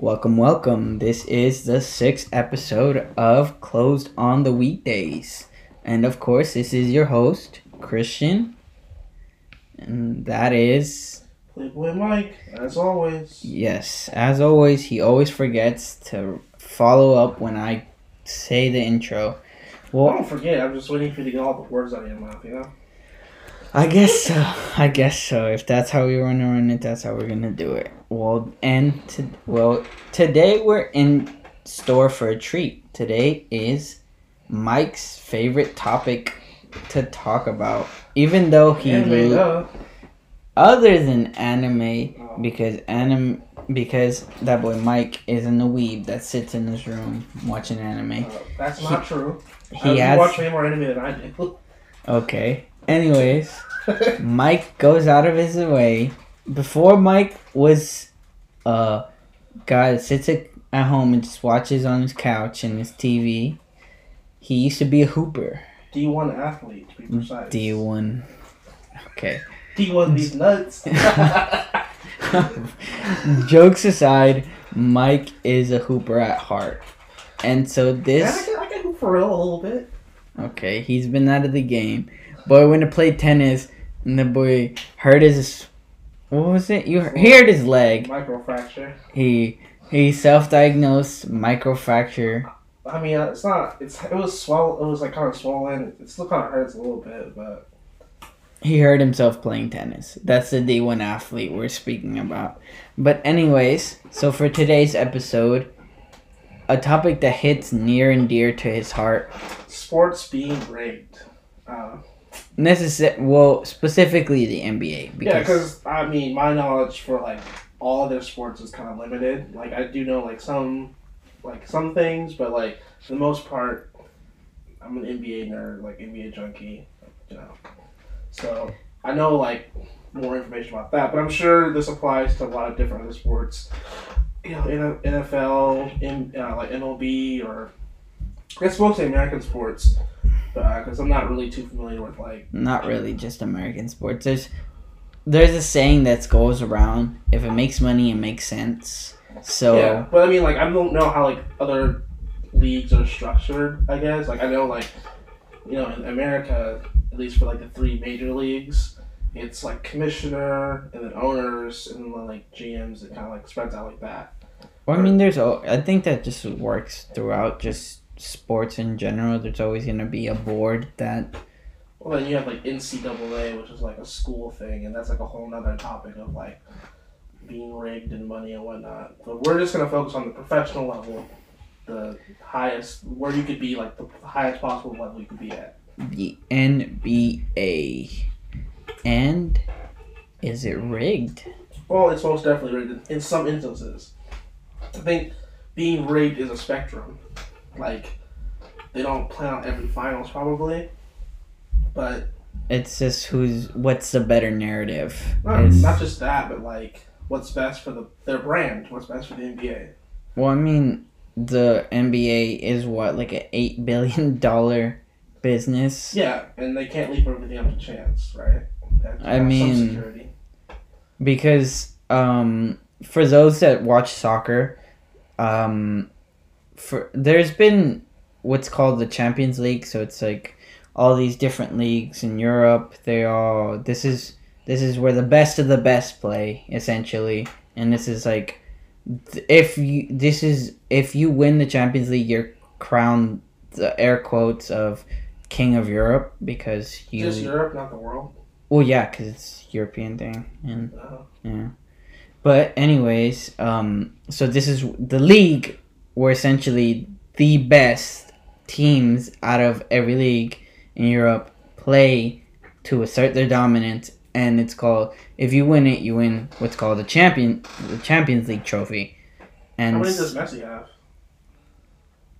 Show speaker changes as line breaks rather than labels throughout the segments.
Welcome, welcome. This is the sixth episode of Closed on the Weekdays. And of course, this is your host, Christian. And that is,
Playboy Mike, as always.
yes, as always, he always forgets to follow up when I say the intro. Well, I
don't forget, I'm just waiting for you to get all the words out of your mouth, you know?
I guess so. I guess so. If that's how we want to run it, that's how we're gonna do it. Well, and to, well, today we're in store for a treat. Today is Mike's favorite topic to talk about, even though he
Anime,
lo- other than anime
Oh.
because anime because that boy Mike is in the weeb that sits in his room watching anime.
Uh, that's not true.
He
Uh,
has
watch way more anime than I do.
okay. Anyways. Mike goes out of his way. Before Mike was uh guy that sits at, home and just watches on his couch and his TV. He used to be a hooper.
D1 athlete, to be precise.
D one. Okay.
D1 these nuts.
Jokes aside, Mike is a hooper at heart. And so
yeah, I
this
can, I can hoop for real a little bit.
okay, he's been out of the game. Boy went to play tennis and the boy hurt his what was it? You he hurt his leg.
Microfracture.
He he self-diagnosed microfracture.
I mean, it's not, it's it was swell, it was like kind of swollen. It still kind of hurts a little bit, but
He hurt himself playing tennis. That's the D1 athlete we're speaking about. But anyways, so for today's episode, a topic that hits near and dear to his heart.
sports being rigged. Uh,
Necessary, well, specifically the NBA.
Yeah, because I mean, my knowledge for like all other sports is kind of limited. Like I do know like some, like some things, but like for the most part, I'm an NBA nerd, like NBA junkie, you know. So I know like more information about that, but I'm sure this applies to a lot of different other sports. You know, NFL, in uh, like MLB, or I guess mostly American sports, Uh, because I'm not really too familiar with like
not um, really just American sports. There's there's a saying that goes around: if it makes money, it makes sense. So
Yeah, but I mean, like, I don't know how like other leagues are structured. I guess, like, I know, like, you know, in America, at least for like the three major leagues, it's like commissioner and then owners and then like GMs. It kind of like spreads out like that.
Well, I mean, there's. al- I think that just works throughout just sports in general. There's always gonna be a board that.
Well, then you have like NCAA, which is like a school thing, and that's like a whole nother topic of like being rigged and money and whatnot. But we're just gonna focus on the professional level, the highest, where you could be like the highest possible level you could be at.
The NBA. And is it rigged?
Well, it's most definitely rigged in some instances. I think being rigged is a spectrum. Like, they don't plan out every finals probably, but
It's just who's what's the better narrative.
not,
It's-
not just that, but like what's best for the their brand, what's best for the NBA.
well, I mean, the NBA is what like an eight billion dollar business.
Yeah, and they can't leave everything up to chance, right? They have to
I mean- because um, for those that watch soccer, um, for there's been what's called the Champions League, so it's like all these different leagues in Europe. They all this is this is where the best of the best play essentially, and this is like if you this is if you win the Champions League, you're crowned the air quotes of king of Europe because you
just Europe, not the world.
well yeah because it's European thing and
Uh,
yeah. But anyways, um so this is the league where essentially the best teams out of every league in Europe play to assert their dominance and it's called if you win it you win what's called the champion the Champions League trophy.
how
And
many does Messi have?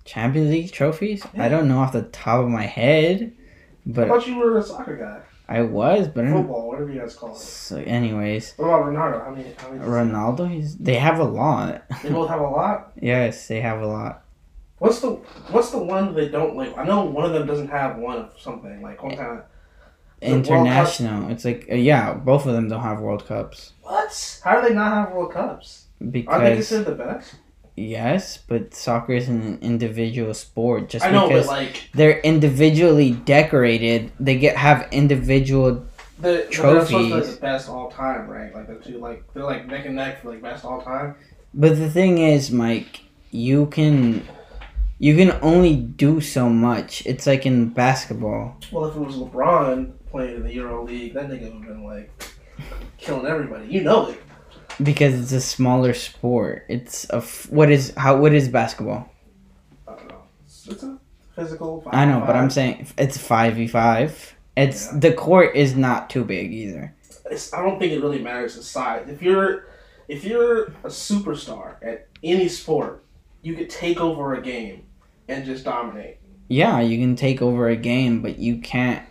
Champions League trophies? I don't know off the top of my head, but I
thought you were a soccer guy.
I was, but
Football, whatever you guys call it.
so anyways,
What about Ronaldo? How many? How many? does he have?
Ronaldo, he's, they have a lot.
They both have a lot.
yes, they have a lot.
What's the What's the one they don't like? I know one of them doesn't have one of something like one kind of. The World Cup-
International. It's like uh, yeah, both of them don't have World Cups
What? How do they not have World Cups? Aren't they
because
considered the best?
Yes, but soccer is an individual sport. Just
I know,
because
but like
they're individually decorated, they get have individual.
the they're supposed to be
Trophies.
the best all time, right? Like the two, like they're like neck and neck for like best all time.
But the thing is, Mike, you can, you can only do so much. It's like in basketball.
Well, if it was LeBron playing in the Euro League, that nigga would have been like killing everybody. You know it.
Because it's a smaller sport. It's a f- what is how what is basketball?
I don't know. It's, a physical.
I know, but I'm saying it's five v five. It's
Yeah.
the court is not too big either.
It's, I don't think it really matters the size. If you're if you're a superstar at any sport, you could take over a game and just dominate.
Yeah, you can take over a game, but you can't.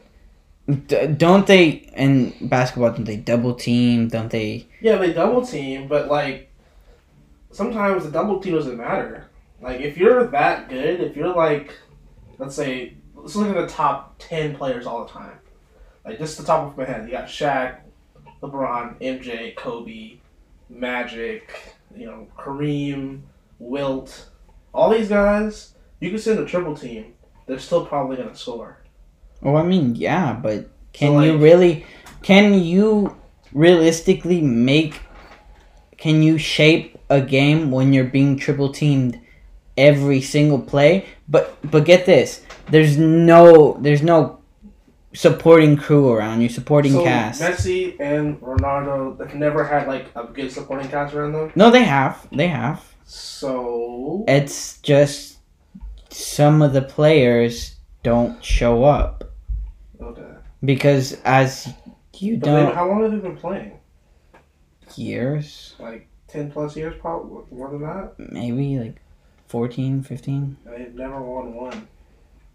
D- don't they in basketball? Don't they double team? Don't they?
Yeah, they double team, but like sometimes the double team doesn't matter. Like if you're that good, if you're like, let's say, let's look at the top ten players all the time. Like just the top of my head, you got Shaq, LeBron, MJ, Kobe, Magic, you know, Kareem, Wilt, all these guys. You can send a triple team, they're still probably gonna score.
Oh, I mean, yeah, but can
So,
you really? Can you realistically make? Can you shape a game when you're being triple teamed every single play? But but get this, there's no there's no supporting crew around you, supporting
so
cast.
Messi and Ronaldo, they've never had like a good supporting cast around them.
No, they have, they have.
So
It's just some of the players don't show up
okay.
because as you
But
don't
how long have they been playing?
years
Like ten plus years, probably more than that.
maybe like 14 15
And they've never won one.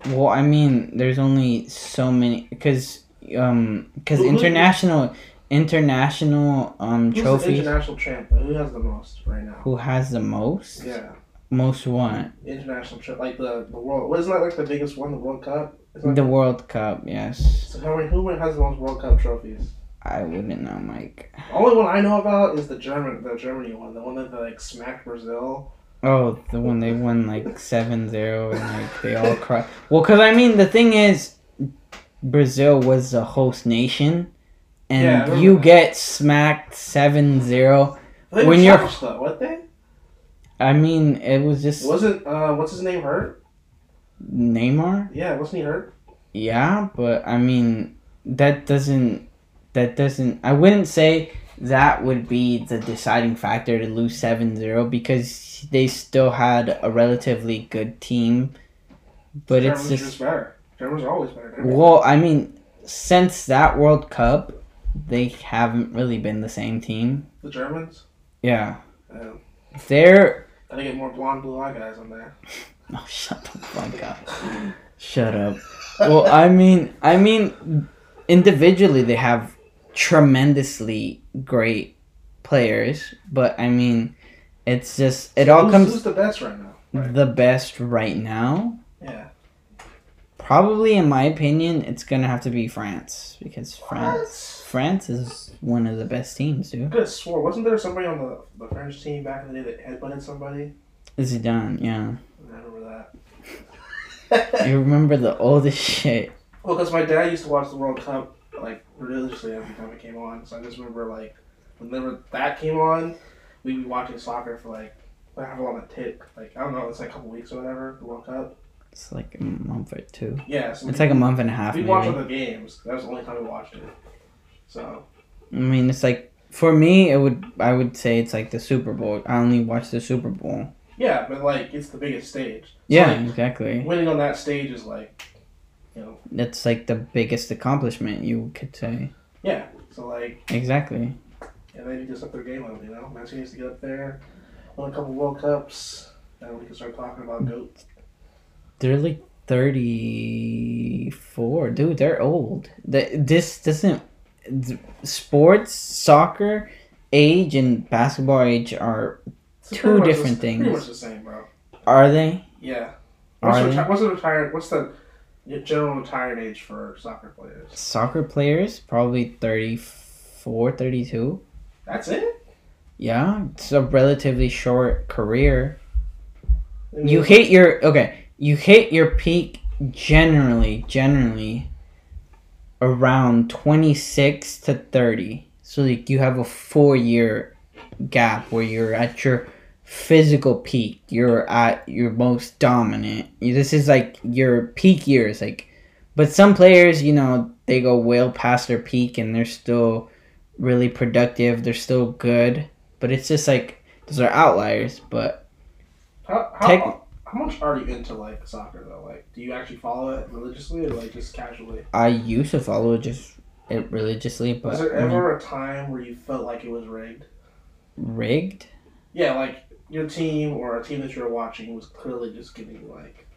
well i mean there's only so many because um because international international um
Who's the
trophies
international champ? Who has the most right now?
who has the most
Yeah,
most one
international champ, like the the world. Wasn't that like the biggest one, the World Cup?
The world cup yes
so how many? Who has the most World Cup trophies?
i wouldn't know mike
The only one I know about is the German, the Germany one, the one that they, like smacked Brazil.
oh the one they won like 7-0 and like they all cry well because i mean the thing is brazil was the host nation and
remember
you get smacked 7-0
They
When you're-
though, what they?
i mean it was just
Wasn't uh what's his name hurt?
Neymar
Yeah, wasn't he hurt?
Yeah, but I mean that doesn't that doesn't I wouldn't say that would be the deciding factor to lose 7-0 because they still had a relatively good team. But it's
Germans
just
better. Germans always better.
well, I mean since that World Cup they haven't really been the same team.
The Germans.
Yeah.
Um,
They're
gotta get more blonde, blue eye guys on there.
Oh, shut the fuck up. Shut up. Well, I mean, I mean, individually they have tremendously great players, but I mean, it's just it all
who's,
comes
Who's the best right now? Right.
the best right now.
Yeah.
Probably, in my opinion, it's gonna have to be France because France, France is one of the best teams, dude.
I could have swore. Wasn't there somebody on the, the French team back in the day that headbutted somebody?
Zidane, yeah.
I remember that.
You remember the oldest shit?
Well, because my dad used to watch the World Cup like religiously every time it came on, so I just remember like whenever that came on, we'd be watching soccer for like however long it took. Like I don't know, it's like a couple weeks or whatever. The World Cup.
It's like a month or two.
Yeah, so
It's
we,
like a month and a half.
we
Maybe.
watched other games. That was the only time we watched it. So
I mean, it's like for me, it would I would say it's like the Super Bowl. I only watch the Super Bowl.
Yeah, but like it's the biggest stage. So,
Yeah,
like,
exactly.
winning on that stage is like, you know,
That's like the biggest accomplishment you could say.
yeah. So like,
Exactly.
and they just up their game level. You know, Messi needs to get up there, win a couple World Cups, and we can start talking about mm. goats.
They're like thirty four, dude. They're old. The, this doesn't. Sports, soccer, age, and basketball age are Two different
the,
things.
Pretty much the same, bro.
are they?
Yeah.
Are
What's,
they?
reti- what's the retired? What's the general retired age for soccer players?
Soccer players probably 34, 32.
That's it.
Yeah, it's a relatively short career. you hit your okay. You hit your peak generally, generally around twenty six to thirty. So like you have a four year gap where you're at your physical peak. You're at your most dominant. This is like your peak years. Like, but some players, you know, they go well past their peak and they're still really productive. They're still good, but it's just like those are outliers. But
How, how,
Tech-
how much are you into like soccer though? Like, do you actually follow it religiously or like just casually?
I used to follow it just it religiously, but
Was there
you-
ever a time where you felt like it was rigged?
rigged.
Yeah, like your team or a team that you're watching was clearly just getting like.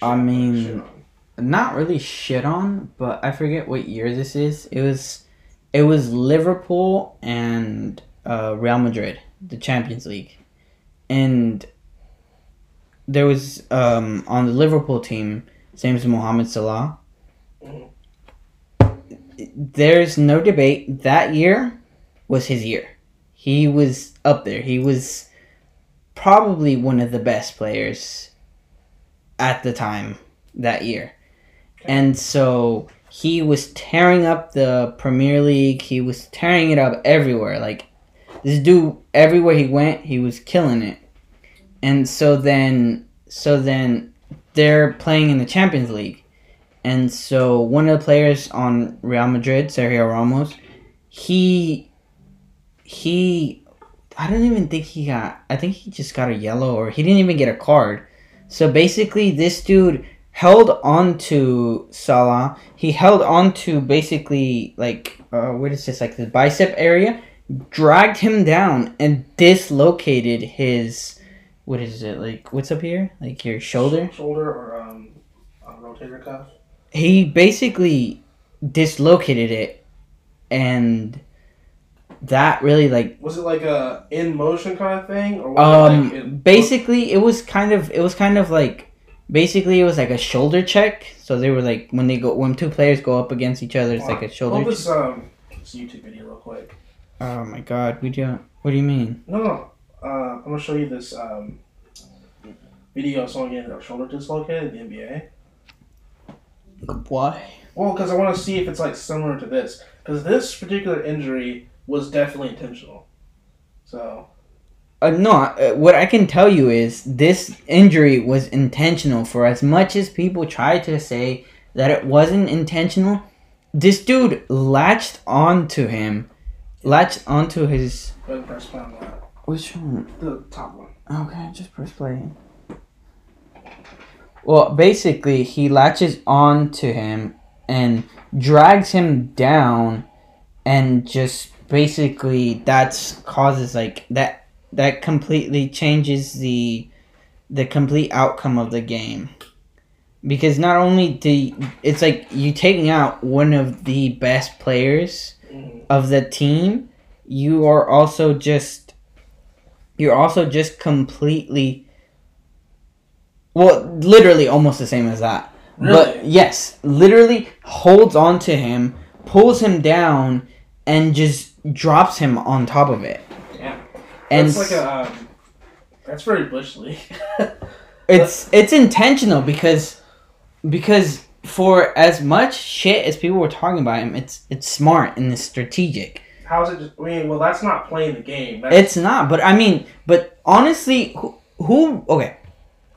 I mean-
shit on.
not really shit on, but I forget what year this is. It was it was Liverpool and uh, Real Madrid, the Champions League. And there was um, on the Liverpool team, same as Mohamed Salah. There's no debate. That year was his year. He was up there. He was probably one of the best players at the time that year. And so he was tearing up the Premier League. He was tearing it up everywhere. Like this dude, everywhere he went, he was killing it. And so then, so then they're playing in the Champions League. And so one of the players on Real Madrid, Sergio Ramos, he he I don't even think he got I think he just got a yellow or he didn't even get a card. So basically this dude held on to Salah. He held on to basically like uh, what is this like the bicep area, dragged him down and dislocated his what is it like what's up here like your shoulder.
Shoulder or um, a rotator cuff.
He basically dislocated it, and that really like
Was it like a in motion kind of thing, or was it
um
like in,
basically it was kind of it was kind of like basically it was like a shoulder check. So they were like when they go when two players go up against each other, it's like a shoulder.
Pull this um this YouTube video real quick.
Oh my god, we don't. What do you mean?
No, no. Uh, I'm gonna show you this um video of someone getting their shoulder dislocated in the NBA.
Why?
Well, because I want to see if it's like similar to this. Because this particular injury was definitely intentional. So
Uh, no, uh, what I can tell you is this injury was intentional. For as much as people try to say that it wasn't intentional, this dude latched onto him, latched onto his.
go ahead and press play on that.
Which one?
The top one.
Okay, just press play. Well, basically, he latches onto him and drags him down, and just basically that's causes like that. That completely changes the the complete outcome of the game. Because not only do you, it's like you taking out one of the best players
Mhm.
of the team, you are also just you're also just completely well, literally almost the same as that. But yes, literally holds on to him, pulls him down, and just drops him on top of it.
Yeah.
And
That's like a. Um, that's very bush league.
it's it's intentional because because for as much shit as people were talking about him, it's it's smart and it's strategic.
How's it? Just, I mean, well, that's not playing the game. That's,
It's not, but I mean, but honestly, who, who okay,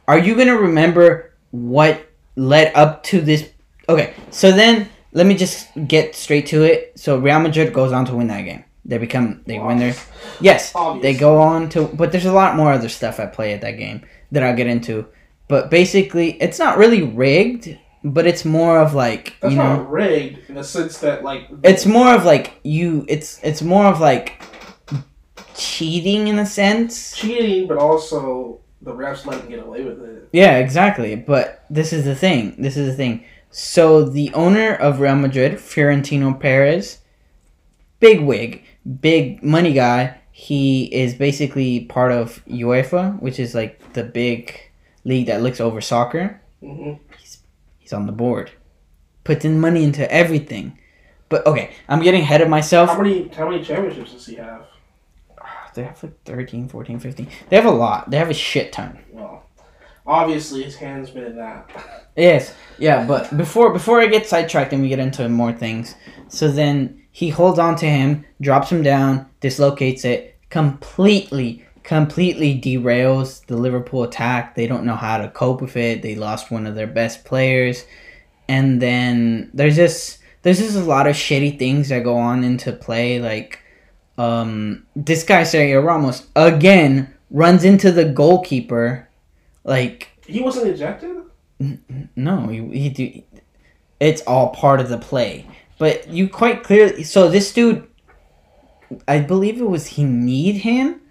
are you gonna remember what led up to this? Okay, so then let me just get straight to it. So Real Madrid goes on to win that game. They become they win their yes.
Obvious.
They go on to, but there's a lot more other stuff I play at that game that I'll get into. But basically, it's not really rigged, but it's more of like
That's
you know,
not rigged in the sense that like
it's more of like you. It's it's more of like cheating in a sense.
cheating, but also the refs let him get away with it.
Yeah, exactly. But this is the thing. This is the thing. So the owner of Real Madrid, Florentino Perez, big wig, big money guy. He is basically part of UEFA, which is like the big league that looks over soccer.
hmm
He's on the board, puts in money into everything. But okay, I'm getting ahead of myself.
How many how many championships does he have?
They have like 13, 14, 15. They have a lot. They have a shit ton.
Well, obviously his hand's been in that.
Yes, yeah, but before before I get sidetracked and we get into more things, so then he holds on to him, drops him down, dislocates it, completely, completely derails the Liverpool attack. They don't know how to cope with it. They lost one of their best players, and then there's just there's just a lot of shitty things that go on into play. Like, um, this guy Sergio Ramos again runs into the goalkeeper, like
He wasn't ejected.
no, he, he do. It's all part of the play, but you quite clearly. So this dude, I believe it was he kneed him,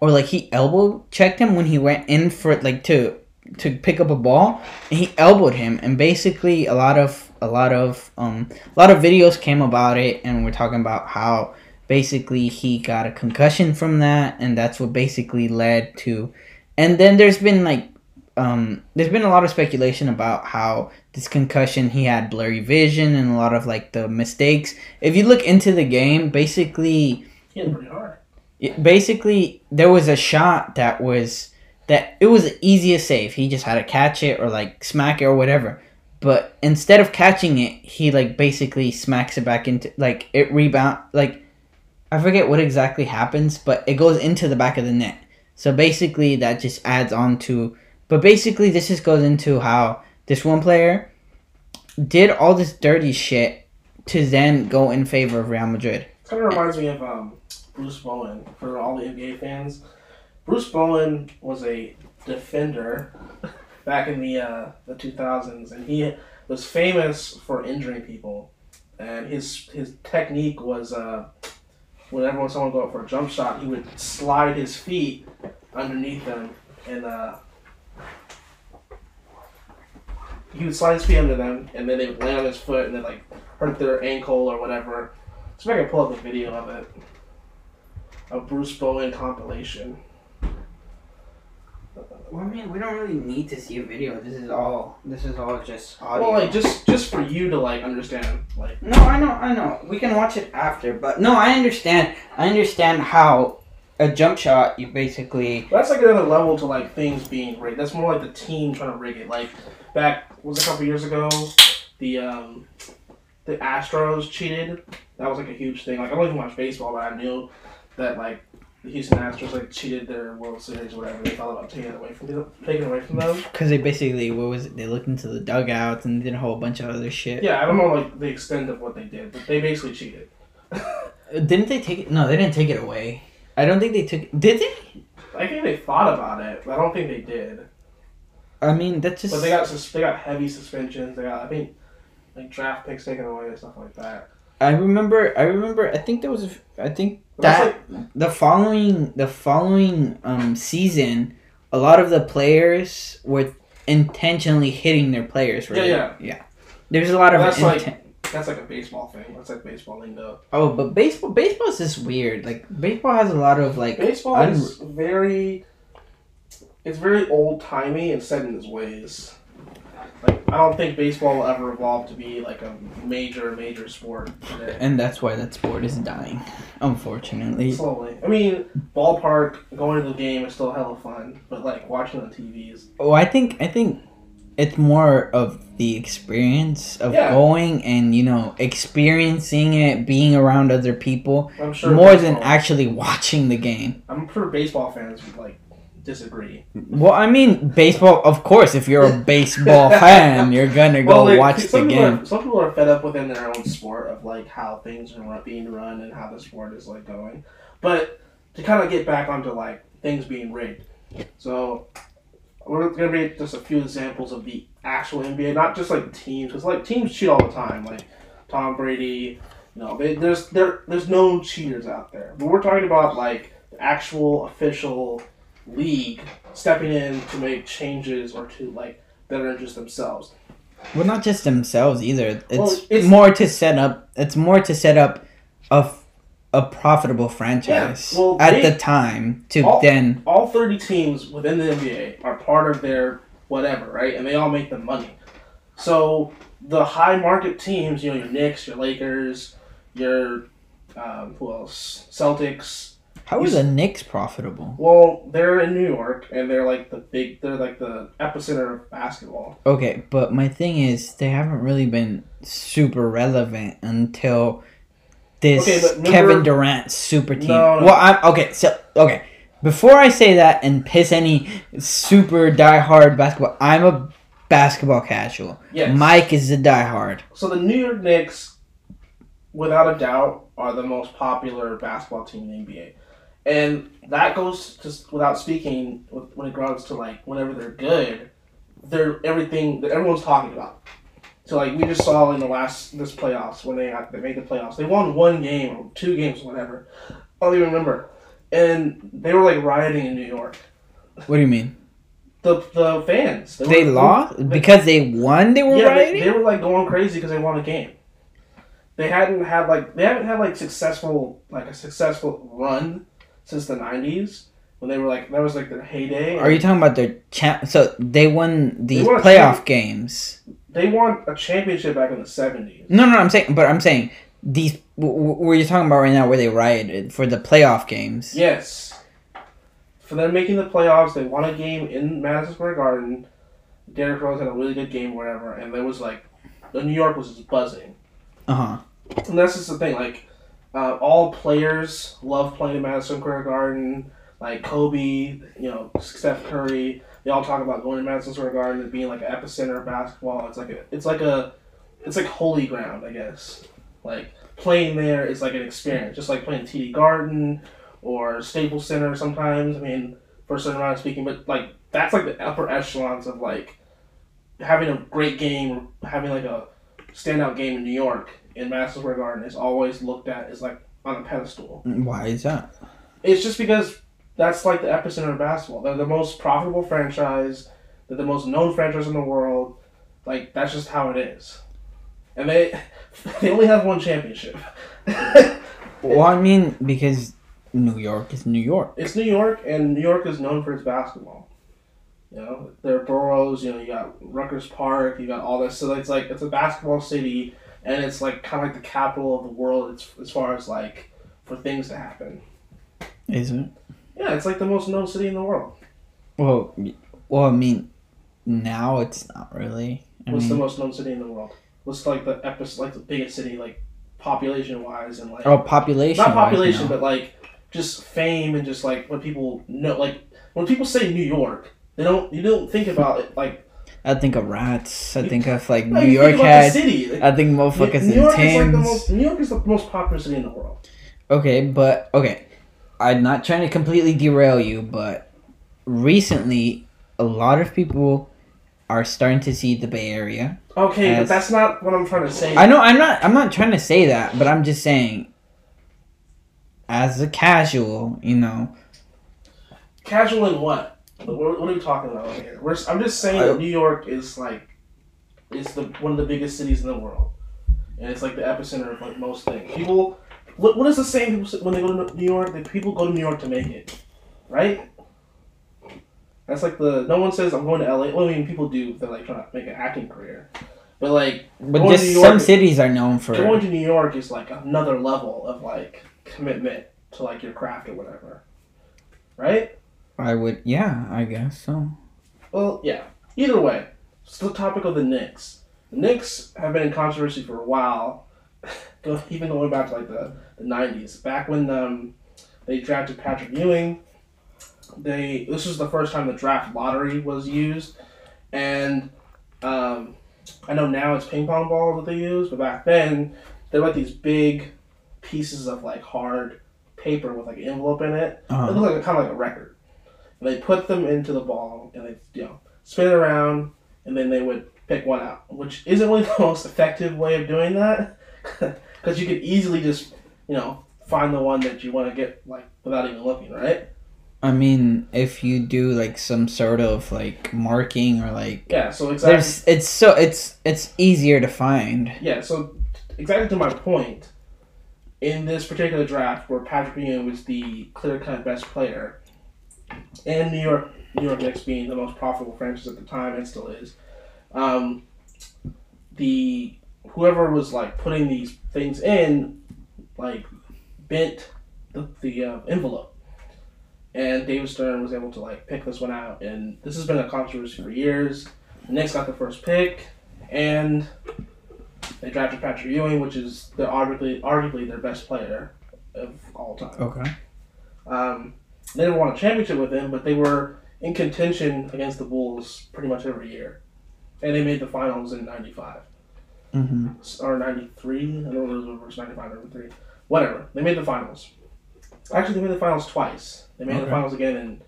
or like he elbow checked him when he went in for like to to pick up a ball, and he elbowed him, and basically a lot of a lot of um a lot of videos came about it, and we're talking about how basically he got a concussion from that, and that's what basically led to, and then there's been like um, there's been a lot of speculation about how this concussion he had blurry vision and a lot of like the mistakes. If you look into the game, basically,
hit pretty hard.
it- basically there was a shot that was that it was the easiest save. He just had to catch it or like smack it or whatever. But instead of catching it, he like basically smacks it back into like it rebound like I forget what exactly happens, but it goes into the back of the net. So basically that just adds on to but basically this just goes into how this one player did all this dirty shit to then go in favor of Real Madrid.
Kind of reminds me of um, Bruce Bowen for all the NBA fans. Bruce Bowen was a defender back in the uh, the 2000s, and he was famous for injuring people. And his his technique was uh, whenever someone would go up for a jump shot, he would slide his feet underneath them, and uh, he would slide his feet under them, and then they would land on his foot, and then like hurt their ankle or whatever. If I can pull up a video of it. A Bruce Bowen compilation.
Well, I mean, we don't really need to see a video. This is all. This is all just audio.
Well, like just just for you to like understand, like
no, I know, I know. We can watch it after, but no, I understand. I understand how a jump shot. You basically.
that's like another level to like things being rigged. That's more like the team trying to rig it. Like back was a couple years ago, the um the Astros cheated. That was like a huge thing. Like I don't even watch baseball, but I knew that like the Houston Astros like cheated their World Series or whatever. They thought about taking it away from them, taking away from them.
Because they basically, what was it? They looked into the dugouts and did a whole bunch of other shit.
Yeah, I don't know like the extent of what they did, but they basically cheated.
Didn't they take it? No, they didn't take it away. I don't think they took. Did they?
I think they thought about it, but I don't think they did.
I mean, that's just.
But they got sus- they got heavy suspensions. They got I think like draft picks taken away and stuff like that.
I remember. I remember. I think there was. A, I think that the following the following um season, a lot of the players were intentionally hitting their players. Right?
Yeah,
yeah. There's a lot of
That's like- That's like a baseball thing. That's like baseball lingo.
oh, but baseball baseball is just weird. Like baseball has a lot of like
Baseball
un-
is very it's very old timey and set in its ways. Like I don't think baseball will ever evolve to be like a major major sport today.
and that's why that sport is dying, unfortunately.
Slowly. I mean, ballpark going to the game is still hella fun, but like watching on TV is
Oh, I think I think it's more of the experience of
Yeah.
going and you know experiencing it, being around other people,
I'm sure
more than actually watching the game.
I'm sure baseball fans would like disagree.
Well, I mean, baseball. Of course, if you're a baseball fan, you're gonna go
like,
watch the game.
Are, some people are fed up within their own sport of like how things are being run and how the sport is like going. But to kind of get back onto like things being rigged, so we're gonna be just a few examples of the actual NBA, not just like teams, because like teams cheat all the time, like Tom Brady. You know, they, there's there there's known cheaters out there, but we're talking about like the actual official league stepping in to make changes or to like better interest themselves.
Well, not just themselves either. It's,
Well, it's-
more to set up. It's more to set up a, f- a profitable franchise
Yeah, well,
at
they-
the time to
All-
then.
all 30 teams within the NBA are part of their whatever, right? And they all make the money. So the high market teams, you know, your Knicks, your Lakers, your um, who else? Celtics,
How are the Knicks profitable?
Well, they're in New York, and they're like the big. They're like the epicenter of basketball.
Okay, but my thing is they haven't really been super relevant until this
Okay, remember-
Kevin Durant super team.
No, no.
Well, I'm okay. So okay, before I say that and piss any super diehard basketball, I'm a basketball casual.
Yes.
Mike is a diehard.
So the New York Knicks, without a doubt, are the most popular basketball team in the NBA, and that goes just without speaking when it comes to like whenever they're good, they're everything that everyone's talking about. So like we just saw in the last this playoffs when they got, they made the playoffs, they won one game or two games, whatever. I don't even remember, and they were like rioting in New York.
What do you mean?
The the fans
They
were-
lost
they-
because they won. They were
yeah, they,
rioting.
they were like going crazy because they won a game. They hadn't had like they haven't had like successful like a successful run since the nineties when they were like that was like their heyday.
Are you talking about their champ? So they won
a
playoff games.
They won a championship back in the seventies.
No, no, I'm saying, but I'm saying these. w- w- you're talking about right now, where they rioted for the playoff games.
Yes. For them making the playoffs, they won a game in Madison Square Garden. Derrick Rose had a really good game, wherever, and there was like, the New York was just buzzing.
Uh huh.
And that's just the thing. Like, uh, all players love playing in Madison Square Garden. Like Kobe, you know, Steph Curry. They all talk about going to Madison Square Garden and being like an epicenter of basketball. It's like a, it's like a, it's like holy ground, I guess. Like playing there is like an experience, just like playing TD Garden or Staples Center. Sometimes, I mean, for a certain amount of speaking, but like that's like the upper echelons of like having a great game, having like a standout game in New York in Madison Square Garden is always looked at as like on a pedestal.
Mm, why is that?
It's just because that's like the epicenter of basketball. They're the most profitable franchise. They're the most known franchise in the world. Like that's just how it is. And they they only have one championship.
Well, I mean, because New York is New York.
it's New York, and New York is known for its basketball. You know, there are boroughs. You know, you got Rucker Park. You got all this. So it's like it's a basketball city, and it's like kind of like the capital of the world as, as far as like for things to happen.
Is it?
Yeah, it's like the most known city in the world.
Well, well, I mean, now it's not really. I
What's the most known city in the world? What's like the epi- like the biggest city, like population wise, and like
oh, population.
not population,
no.
but like just fame and just like when people know, like when people say New York, they don't you don't think about it like
I think of rats. I think of like
no,
New
you
York
think
had.
city. Like,
I think motherfuckers
New
in
York is like the most. New York is the most popular city in the world.
Okay, but okay. I'm not trying to completely derail you, but recently a lot of people are starting to see the Bay Area.
Okay,
As-
but that's not what I'm trying to say.
I know I'm not I'm not trying to say that, but I'm just saying as a casual, you know,
Casual in what? What, what are we talking about here? We're, I'm just saying
I-
that New York is like, is the one of the biggest cities in the world, and it's like the epicenter of like most things. People, what, what is the saying people say when they go to New York? That people go to New York to make it, right? That's like the no one says I'm going to LA. Well, I mean people do they're like trying to make an acting career, but like
but just
New
some cities are known for
going to New York is like another level of like commitment to like your craft or whatever, right?
I would yeah, I guess so.
Well, yeah. Either way, it's the topic of the Knicks. The Knicks have been in controversy for a while, even going back to like the, the 90s. Back when um, they drafted Patrick Ewing, they this was the first time the draft lottery was used, and um, I know now it's ping pong balls that they use, but back then they're like these big pieces of like hard paper with like an envelope in it. It
Uh,
looked like a, kind of like a record. And they put them into the ball and they you know spin it around and then they would pick one out, which isn't really the most effective way of doing that because you could easily just you know find the one that you want to get like without even looking, right?
I mean, if you do like some sort of like marking or like
Yeah. So exactly.
there's it's so it's it's easier to find.
Yeah. So exactly to my point. In this particular draft, where Patrick Ewing was the clear-cut best player, and New York New York Knicks being the most profitable franchise at the time and still is, um, the whoever was like putting these things in, like bent the, the uh, envelope, and David Stern was able to like pick this one out. And this has been a controversy for years. The Knicks got the first pick, and they drafted Patrick Ewing, which is the arguably arguably their best player of all time.
Okay.
Um, they didn't won a championship with him, but they were in contention against the Bulls pretty much every year, and they made the finals in '95
Mm-hmm.
or '93. I don't know if it was '95 or '93. Whatever. They made the finals. Actually, they made the finals twice. They made the finals again in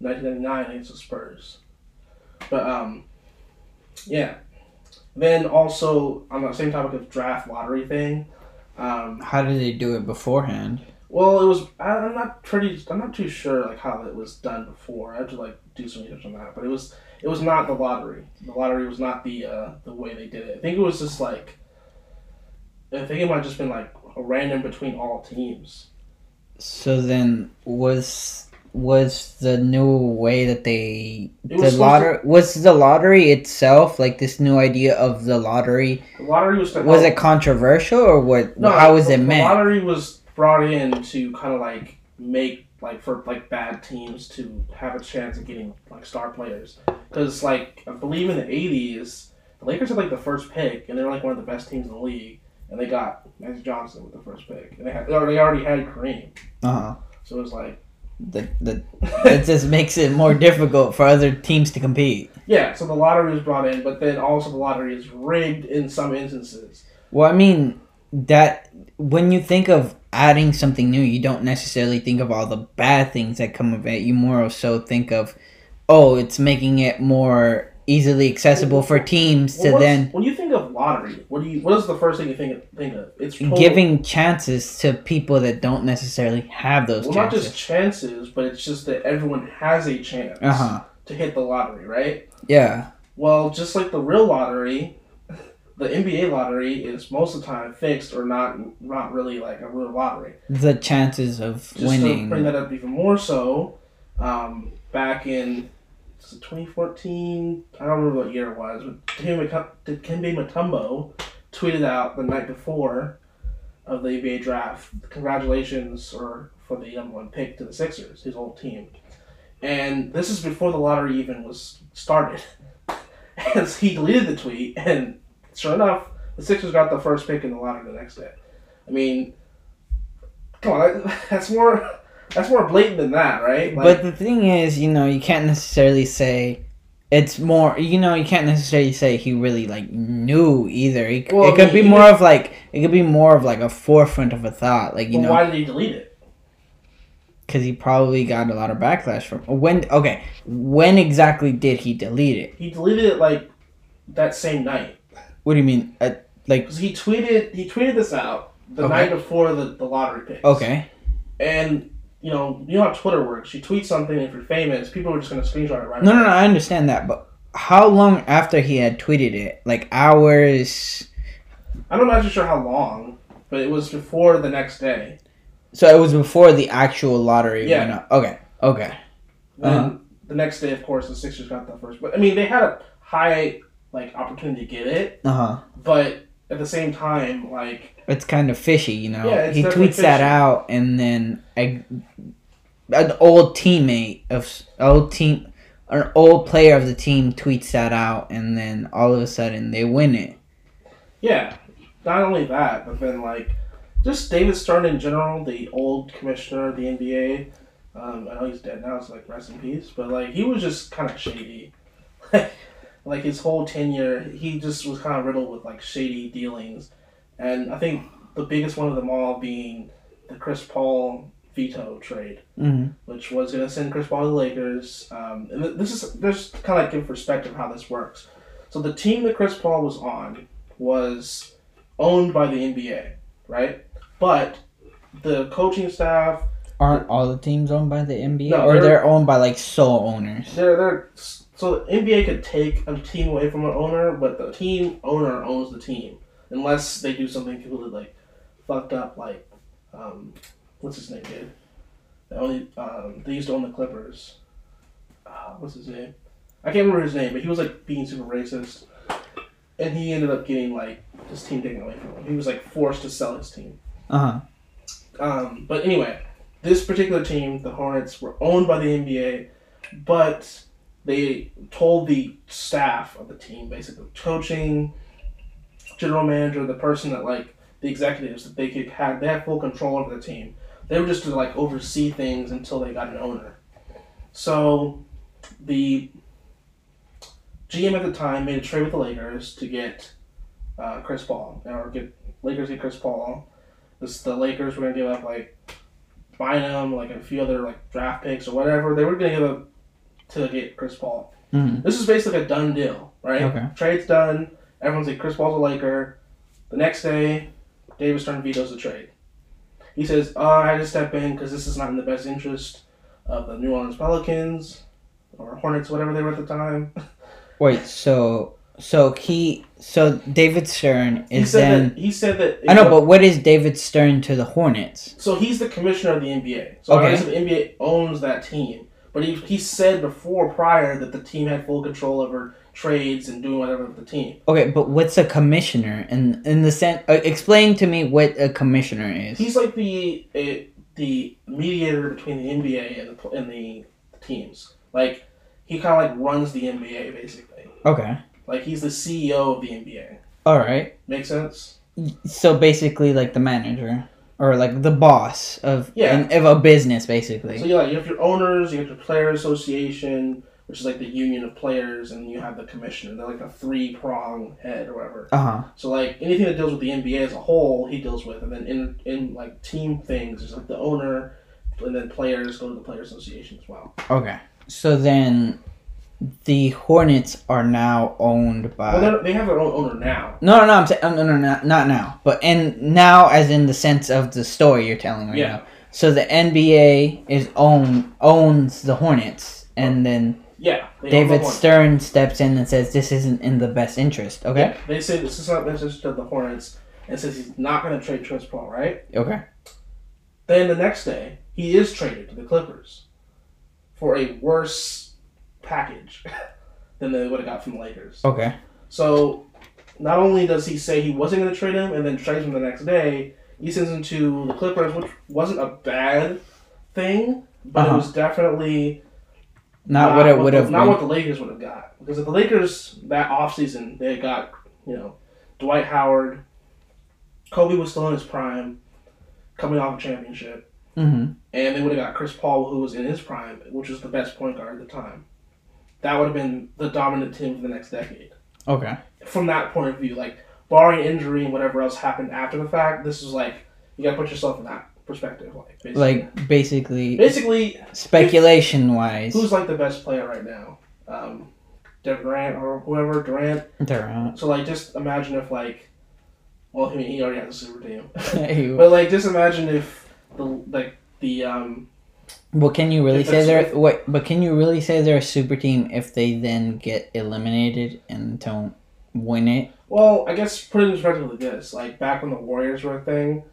1999 against the Spurs. But um, yeah. Then also on the same topic of draft lottery thing. Um,
How did they do it beforehand?
well, it was I, I'm not pretty I'm not too sure like how it was done before. I had to like do some research on that, but it was it was not the lottery. The lottery was not the uh, the way they did it. I think it was just like I think it might have just been like random between all teams.
So then was was the new way that they
It
the
was
lottery was the lottery itself like this new idea of the lottery
The lottery was
was it controversial or what
No,
how was
the,
it
the
meant?
lottery was brought in to kind of like make like for like bad teams to have a chance of getting like star players. Because like I believe in the '80s the Lakers had like the first pick and they were like one of the best teams in the league and they got Magic Johnson with the first pick. And they had or they already had Kareem.
Uh-huh.
So it was like
that that that just makes it more difficult for other teams to compete.
Yeah so the lottery is brought in but then also the lottery is rigged in some instances.
Well i mean that when you think of adding something new you don't necessarily think of all the bad things that come of it. You more so think of oh it's making it more easily accessible for teams to
Well, what's-
then
when you think of lottery what do you what is the first thing you think of, think of it's total-
giving chances to people that don't necessarily have those
Well, not
chances.
just chances, but it's just that everyone has a chance
Uh huh.
to hit the lottery, right?
Yeah.
Well, just like the real lottery, the NBA lottery is most of the time fixed or not not really like a real lottery.
The chances of
Just to bring that up even more so, um, back in was it 2014, I don't remember what year it was, but Dikembe Mutombo tweeted out the night before of the NBA draft, congratulations or for the number one pick to the Sixers, his old team. And this is before the lottery even was started. and so he deleted the tweet, and sure enough, the Sixers got the first pick in the lottery the next day. I mean, come on, that's more that's more blatant than that, right? Like,
but the thing is, you know, you can't necessarily say it's more. You know, you can't necessarily say he really like knew either. He,
Well,
it could
I
be more of like it could be more of like a forefront of a thought, like you
but
know,
why did he delete it?
because he probably got a lot of backlash from when. Okay, when exactly did he delete it?
He deleted it like that same night
What do you mean? Uh, like
he tweeted he tweeted this out the
Okay.
night before the, the lottery picks.
okay,
And you know you know how Twitter works. You tweet something if you're famous, people are just gonna screenshot it right.
no, no, no, I understand that, but how long after he had tweeted it? Like hours.
I'm not actually sure how long, but it was before the next day.
So it was before the actual lottery
Yeah.
went up. Okay. Okay.
Then
Uh-huh.
the next day, of course, the Sixers got the first. But I mean, they had a high like opportunity to get it,
Uh huh.
but at the same time, like
It's kind of fishy, you know.
Yeah,
he tweets that out, and then a, an old teammate of old team, an old player of the team tweets that out, and then all of a sudden they win it.
yeah, not only that, but then like just David Stern in general, the old commissioner of the NBA. Um, I know he's dead now, so like rest in peace. But like he was just kind of shady. like his whole tenure, he just was kind of riddled with like shady dealings, and I think the biggest one of them all being the Chris Paul veto trade.
Mm-hmm.
which was going to send Chris Paul to the Lakers. Um, and this is just kind of like give perspective how this works. So the team that Chris Paul was on was owned by the NBA, right? But the coaching staff,
Aren't all the teams owned by the NBA,
No,
or
they're-
they're owned by like sole owners?
they're they're so the NBA could take a team away from an owner, but the team owner owns the team unless they do something completely like fucked up, like um, what's his name, did. They only um, they used to own the Clippers. Uh, what's his name? I can't remember his name, but he was like being super racist, and he ended up getting like his team taken away from him. He was like forced to sell his team.
Uh huh.
Um, but anyway, this particular team, the Hornets, were owned by the NBA, but they told the staff of the team, basically coaching, general manager, the person that like the executives that they could have they had full control over the team. They were just to like oversee things until they got an owner. So the GM at the time made a trade with the Lakers to get uh, Chris Paul or get Lakers get Chris Paul. This the Lakers were gonna give up like Bynum, like a few other like draft picks or whatever. They were gonna give up to get Chris Paul.
Mhm.
This is basically a done deal, right?
Okay.
Trade's done. Everyone's like Chris Paul's a Laker. The next day, David Stern vetoes the trade. He says, "Oh, I had to step in because this is not in the best interest of the New Orleans Pelicans or Hornets, whatever they were at the time."
Wait, so so he so David Stern
He
is
said
then
that. He said that.
I know, but what is David Stern to the Hornets?
So he's the commissioner of the NBA. So
Okay.
obviously the NBA owns that team. But he, he said before, prior, that the team had full control over trades and doing whatever with the team.
Okay, but what's a commissioner? In in the sense, uh, explain to me what a commissioner is.
He's like the uh, the mediator between the NBA and the and the teams. Like he kind of like runs the NBA basically.
Okay,
Like he's the CEO of the NBA.
all right.
Make sense?
So basically, like the manager or like the boss of
Yeah.
an- of a business, basically.
So you like you have your owners, you have your player association, which is like the union of players, and you have the commissioner. They're like a three prong head or whatever.
Uh huh.
So like anything that deals with the NBA as a whole, he deals with, and then in in like team things, there's like the owner, and then players go to the player association as well.
Okay. So then, the Hornets are now owned by.
Well, they're- have their own owner now.
No, no, no. I'm saying oh, no, no, no, not, now, but and now, as in the sense of the story you're telling right
Yeah.
now. So the NBA is own owns the Hornets, and then
Yeah, they own the
David Stern steps in and says this isn't in the best interest. Okay.
Yeah, they say this is not necessary to the Hornets, and says he's not going to trade Chris Paul, right?
Okay.
Then the next day, he is traded to the Clippers for a worse package than they would have got from the Lakers.
Okay.
So not only does he say he wasn't going to trade him and then trades him the next day, he sends him to the Clippers, which wasn't a bad thing, but
Uh-huh.
it was definitely
Not what it would have
Not
been.
what the Lakers would have got. Because if the Lakers that offseason, they got, you know, Dwight Howard, Kobe was still in his prime, coming off a championship,
Mm-hmm.
and they would have got Chris Paul, who was in his prime, which was the best point guard at the time. That would have been the dominant team for the next decade.
Okay.
From that point of view, like barring injury and whatever else happened after the fact, this is like you gotta put yourself in that perspective. Like basically,
Like basically,
basically,
speculation wise,
who's like the best player right now? Um, Durant or whoever Durant.
Durant.
So like, just imagine if like, well, I mean, he already has a super team, but like, just imagine if the like the um
can you really say they're what? But can you really say they're a super team if they then get eliminated and don't win it?
Well, I guess put it in perspective like this: like back when the Warriors were a thing,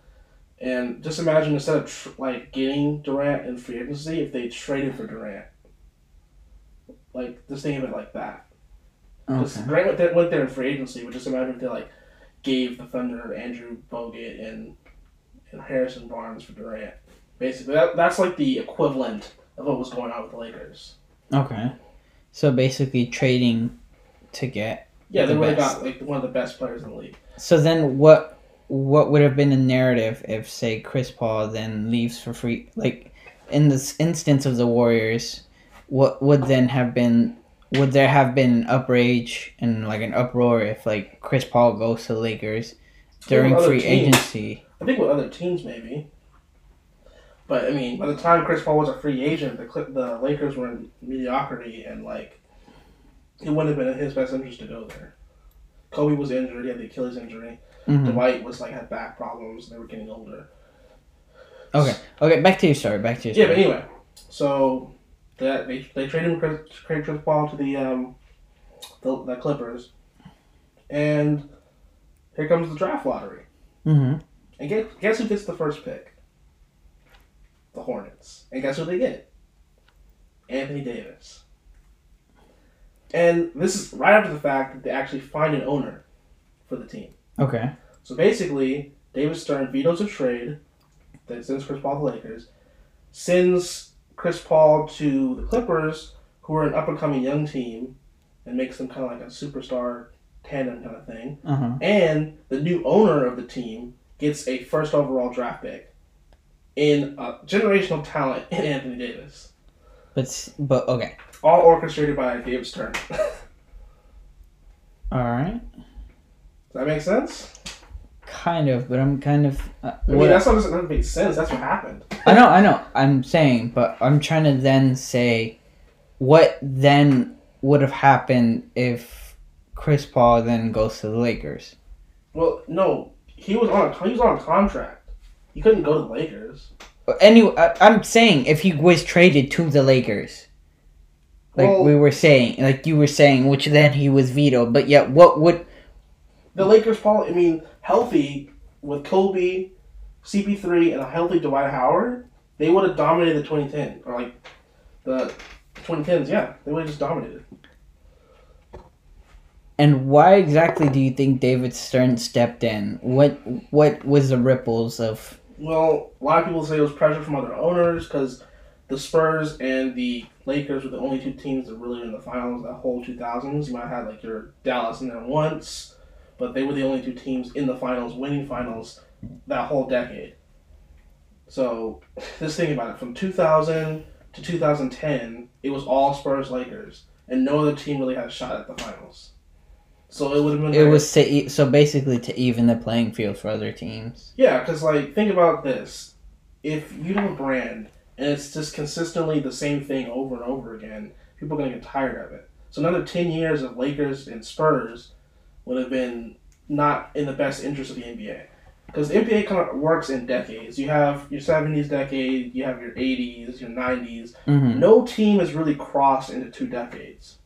and just imagine instead of tr- like getting Durant in free agency, if they traded for Durant, like just think of it like that.
Okay.
Durant went there, went there in free agency, but just imagine if they like gave the Thunder Andrew Bogut and and Harrison Barnes for Durant. Basically, that, that's like the equivalent of what was going on with the Lakers.
Okay. So basically, trading to get.
Yeah, they
The
would have
best.
got like one of the best players in the league.
So then, what? What would have been the narrative if, say, Chris Paul then leaves for free? Like, in this instance of the Warriors, what would then have been? Would there have been outrage and like an uproar if like Chris Paul goes to the Lakers during free
teams.
agency?
I think with other teams maybe. But I mean, by the time Chris Paul was a free agent, the Clip, the Lakers were in mediocrity, and like, it wouldn't have been in his best interest to go there. Kobe was injured; he had the Achilles injury.
Mhm.
Dwight was like had back problems; they were getting older.
Okay. Okay. Back to your story. Back to your
Yeah, but anyway, so that they they traded Chris, Chris Paul to the um the, the Clippers, and here comes the draft lottery.
Mm-hmm.
And guess, guess who gets the first pick? The Hornets. And guess who they get? Anthony Davis. And this is right after the fact that they actually find an owner for the team.
Okay.
So basically, David Stern vetoes a trade that sends Chris Paul to the Lakers. sends Chris Paul to the Clippers, who are an up and coming young team, and makes them kind of like a superstar tandem kind of thing.
Uh huh.
And the new owner of the team gets a first overall draft pick in a generational talent in Anthony Davis.
But but okay.
All orchestrated by David Stern.
All right.
Does that make sense?
Kind of, but I'm kind of. Uh,
I mean, that's not doesn't make sense. That's what happened.
I know, I know. I'm saying, but I'm trying to then say, what then would have happened if Chris Paul then goes to the Lakers?
Well, no, he was on a, he was on a contract. He couldn't go to the Lakers.
Anyway, I, I'm saying if he was traded to the Lakers, like
Well-
we were saying, like you were saying, which then he was vetoed. But yet, what would
The Lakers, Paul. I mean, healthy with Kobe, CP3, and a healthy Dwight Howard, they would have dominated the 2010 or like the 2010s. Yeah, they would have just dominated.
And why exactly do you think David Stern stepped in? What what was the ripples of?
Well, a lot of people say it was pressure from other owners because the Spurs and the Lakers were the only two teams that really were in the finals that whole 2000s. You might have had like your Dallas in there once, but they were the only two teams in the finals, winning finals that whole decade. So, just think about it. From 2000 to 2010, it was all Spurs Lakers, and no other team really had a shot at the finals. So it would have been.
It was to, e- so basically to even the playing field for other teams.
Yeah, because like think about this: if you have a brand and it's just consistently the same thing over and over again, people are gonna get tired of it. So another ten years of Lakers and Spurs would have been not in the best interest of the NBA. Because the NBA kind of works in decades. You have your '70s decade, you have your '80s, your '90s.
Mm-hmm.
No team has really crossed into two decades.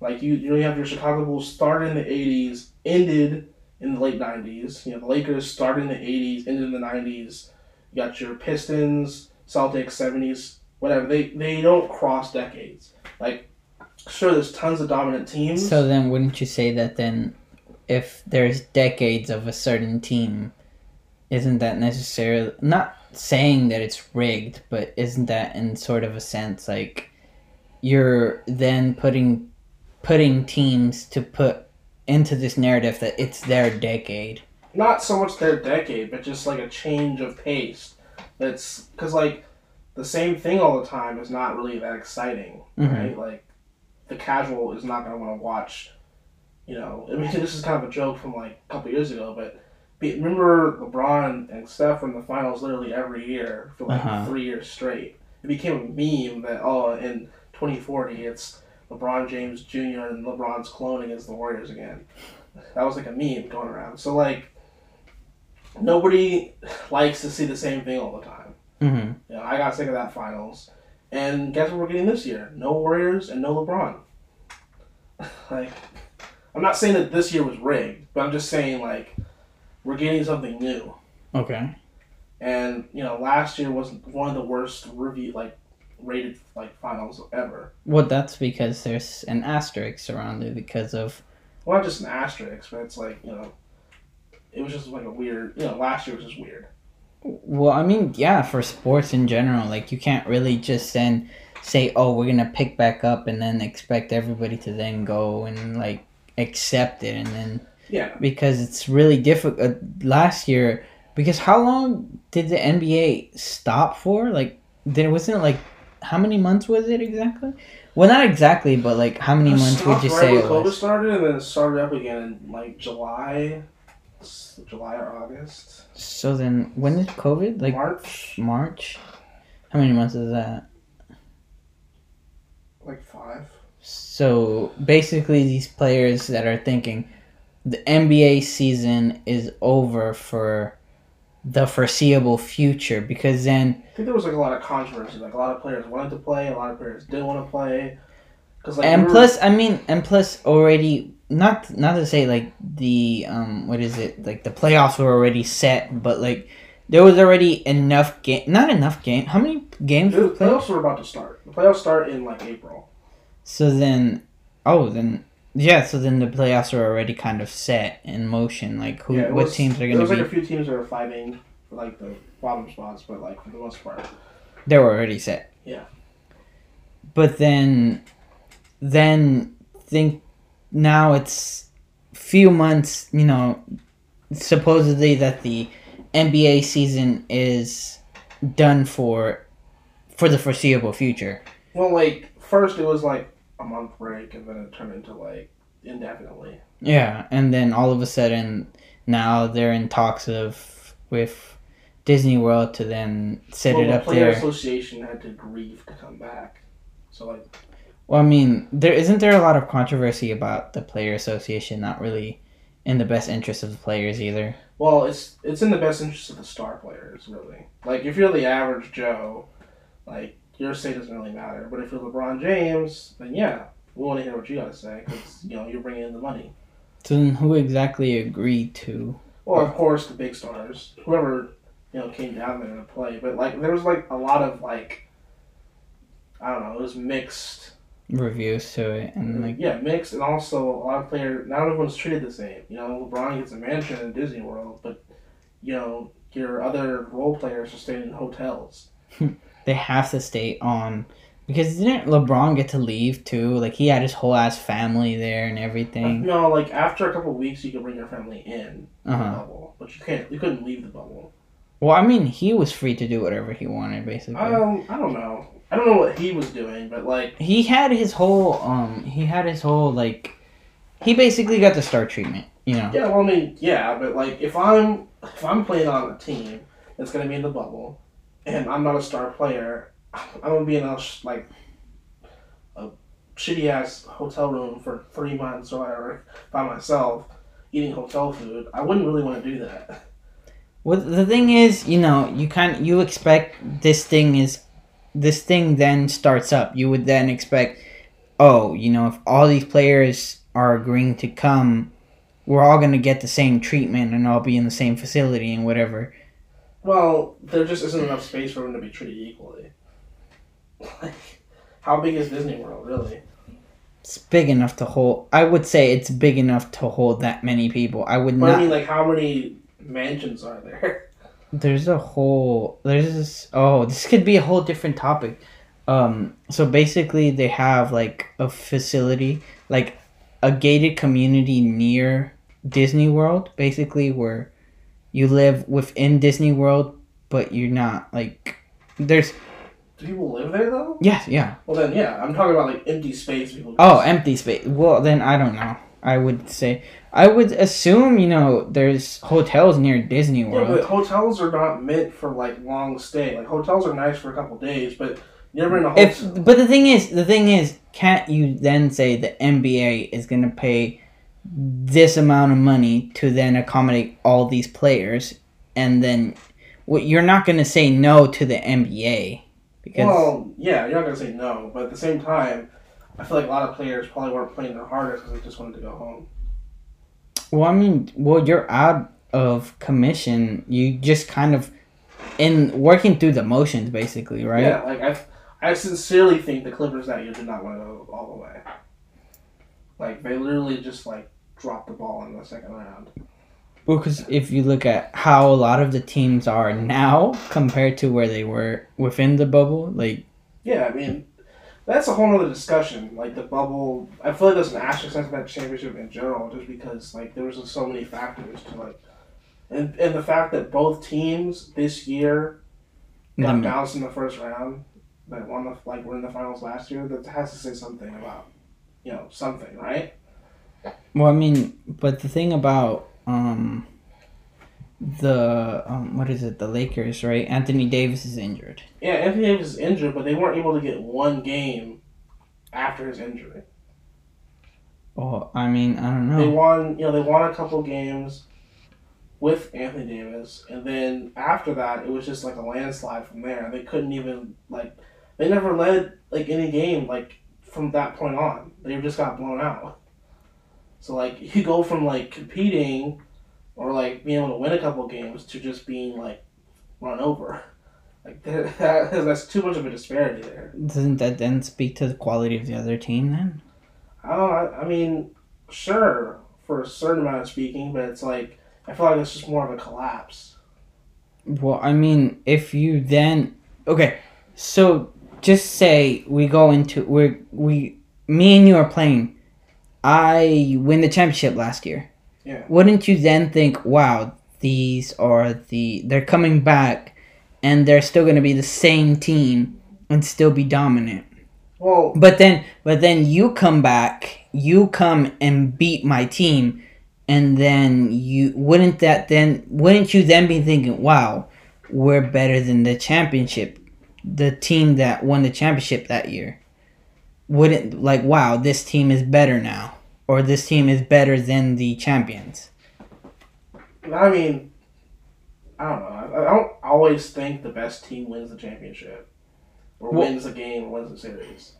Like you, you have your Chicago Bulls started in the '80s, ended in the late '90s. You know, the Lakers started in the '80s, ended in the '90s. You got your Pistons, Celtics, '70s, whatever. They they don't cross decades. Like, sure, there's tons of dominant teams.
So then, wouldn't you say that then, if there's decades of a certain team, isn't that necessarily not saying that it's rigged, but isn't that in sort of a sense like you're then putting putting teams to put into this narrative that it's their decade?
not so much their decade, but just like a change of pace. That's because like the same thing all the time is not really that exciting,
Mhm.
right? Like the casual is not gonna want to watch. You know, I mean, this is kind of a joke from like a couple years ago, but be, remember LeBron and Steph were in the finals literally every year for like
Uh-huh.
three years straight. It became a meme that oh, in 2040 it's LeBron James Jr. and LeBron's cloning as the Warriors again. That was like a meme going around. So like nobody likes to see the same thing all the time.
Mm-hmm.
You know, I got sick of that finals. And guess what we're getting this year? No Warriors and no LeBron. like I'm not saying that this year was rigged, but I'm just saying like we're getting something new.
Okay.
And, you know, last year was one of the worst review like rated like finals ever.
Well, that's because there's an asterisk around it because of
Well not just an asterisk, but it's like, you know it was just like a weird you know, last year was just weird.
Well, I mean, yeah, for sports in general, like you can't really just then say, "Oh, we're gonna pick back up," and then expect everybody to then go and like accept it, and then
Yeah.
because it's really difficult. Uh, last year, because how long did the NBA stop for? Like, there wasn't like how many months was it exactly? Well, not exactly, but like how many months would you
right
say
when
it
COVID
was?
started and then it started up again in like July July or August.
So then, when did COVID? Like
March
March? How many months is that?
like five.
So basically, these players that are thinking the NBA season is over for the foreseeable future because then
I think there was like a lot of controversy. Like a lot of players wanted to play, a lot of players didn't want to play. Cause like
and
we were-
plus I mean and plus already not not to say like the um what is it like the playoffs were already set but like there was already enough game not enough game how many games
the
were played
playoffs were about to start. The playoffs start in like April.
so then oh then yeah so then the playoffs are already kind of set in motion like who
yeah,
what
was-
teams are
There
going
was
to
like a few teams that were fighting for like the bottom spots, but like for the most part.
They were already set.
Yeah.
But then, then think now it's few months. You know, supposedly that the NBA season is done for for the foreseeable future.
Well, like first it was like a month break, and then it turned into like indefinitely.
Yeah, and then all of a sudden now they're in talks of with Disney World to then set
well,
it
the
up
player
there.
association had to grieve to come back. So like,
Well, I mean, there isn't there a lot of controversy about the player association not really in the best interest of the players either.
well, it's it's in the best interest of the star players, really. Like if you're the average Joe, like your say doesn't really matter. But if you're LeBron James, then yeah, we want to hear what you got to say because you know you're bringing in the money.
So then, who exactly agreed to?
Well, of course, the big stars, whoever you know came down there to play. But like, there was like a lot of like, I don't know, it was mixed.
Reviews to it and mm, like
yeah, mixed, and also a lot of players. Not everyone's treated the same. You know, LeBron gets a mansion in Disney World, but you know your other role players are staying in hotels.
they have to stay on because didn't LeBron get to leave too? Like he had his whole ass family there and everything.
know, like after a couple of weeks, you could bring your family in
Uh
the bubble, but you can't. You couldn't leave the bubble.
Well, I mean, he was free to do whatever he wanted, basically.
Um, I don't know. I don't know what he was doing, but like,
he had his whole um he had his whole like he basically got the star treatment you know
yeah. Well, I mean, yeah, but like, if I'm if I'm playing on a team that's gonna be in the bubble, and I'm not a star player, I'm gonna be in a like a shitty ass hotel room for three months or whatever by myself, eating hotel food. I wouldn't really want to do that.
well the thing is you know you kind you expect this thing is this thing then starts up you would then expect oh you know if all these players are agreeing to come we're all to get the same treatment and all be in the same facility and whatever
Well, there just isn't enough space for them to be treated equally. Like, how big is Disney World, really?
it's big enough to hold i would say it's big enough to hold that many people i would
But
not
I mean, like, how many mansions are there?
There's a whole there's this oh this could be a whole different topic. Um so basically they have like a facility like a gated community near Disney World basically where you live within Disney World but you're not like there's
Do people live there though?
yes yeah
Well, then yeah, I'm talking about like empty space. People.
oh empty space well then I don't know I would say I would assume you know there's hotels near Disney World.
yeah, but hotels are not meant for like long stay. Like hotels are nice for a couple days, but never in a
If
hotel.
but the thing is, the thing is, can't you then say the NBA is going to pay this amount of money to then accommodate all these players, and then what you're not going to say no to the NBA because
well, yeah, you're not gonna say no, but at the same time, I feel like a lot of players probably weren't playing their hardest because they just wanted to go home.
well, I mean, well, you're out of commission. You just kind of in working through the motions, basically, right?
Yeah, like I, I sincerely think the Clippers that year did not want to go all the way. Like they literally just like dropped the ball in the second round.
Well, because if you look at how a lot of the teams are now compared to where they were within the bubble, like
Yeah, I mean, that's a whole other discussion. Like the bubble, I feel like there's an asterisk that championship in general, just because like there was so many factors to like, and and the fact that both teams this year got
the-
bounced in the first round, that won the like were in the finals last year, that has to say something about, you know, something, right?
Well, I mean, but the thing about um the um what is it? The Lakers, right? Anthony Davis is injured.
Yeah, Anthony Davis is injured, but they weren't able to get one game after his injury.
Well, I mean, I don't know.
They won, you know, they won a couple games with Anthony Davis, and then after that, it was just like a landslide from there. They couldn't even like, they never led like any game like from that point on. They just got blown out. So like, you go from like competing or like being able to win a couple games to just being like run over. Like that, that's too much of a disparity there.
Doesn't that then speak to the quality of the other team then?
I don't. I, I mean, sure for a certain amount of speaking, but it's like I feel like it's just more of a collapse.
Well, I mean, if you then okay, So just say we go into we we me and you are playing. I win the championship last year.
Yeah.
Wouldn't you then think, wow, these are the they're coming back, and they're still going to be the same team and still be dominant.
Well,
But then, but then you come back, you come and beat my team, and then you wouldn't that then wouldn't you then be thinking, wow, we're better than the championship, the team that won the championship that year. Wouldn't like, wow, this team is better now, or this team is better than the champions.
I mean, I don't know. I, don't always think the best team wins the championship, or
Well-
wins the game, or wins the series.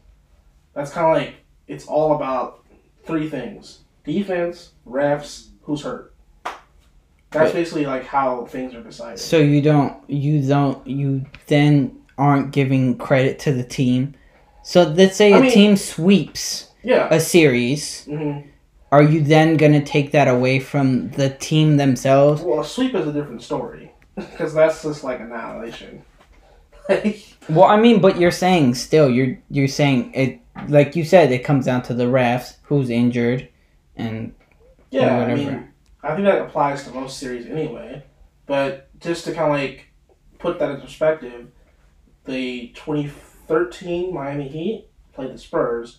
That's kind of like it's all about three things: defense, refs, who's hurt. That's
But-
basically like how things are decided.
So you don't, you don't, you then aren't giving credit to the team. So let's say
I
a
mean-
team sweeps
yeah.
a series.
hmm
are you then going to take that away from the team themselves?
Well, a sweep is a different story because that's just like annihilation.
Well, I mean, but you're saying still, you're you're saying it like you said, it comes down to the refs, who's injured, and
yeah, I mean, I think that applies to most series anyway. But just to kind of like put that in perspective, the 2013 Miami Heat played the Spurs,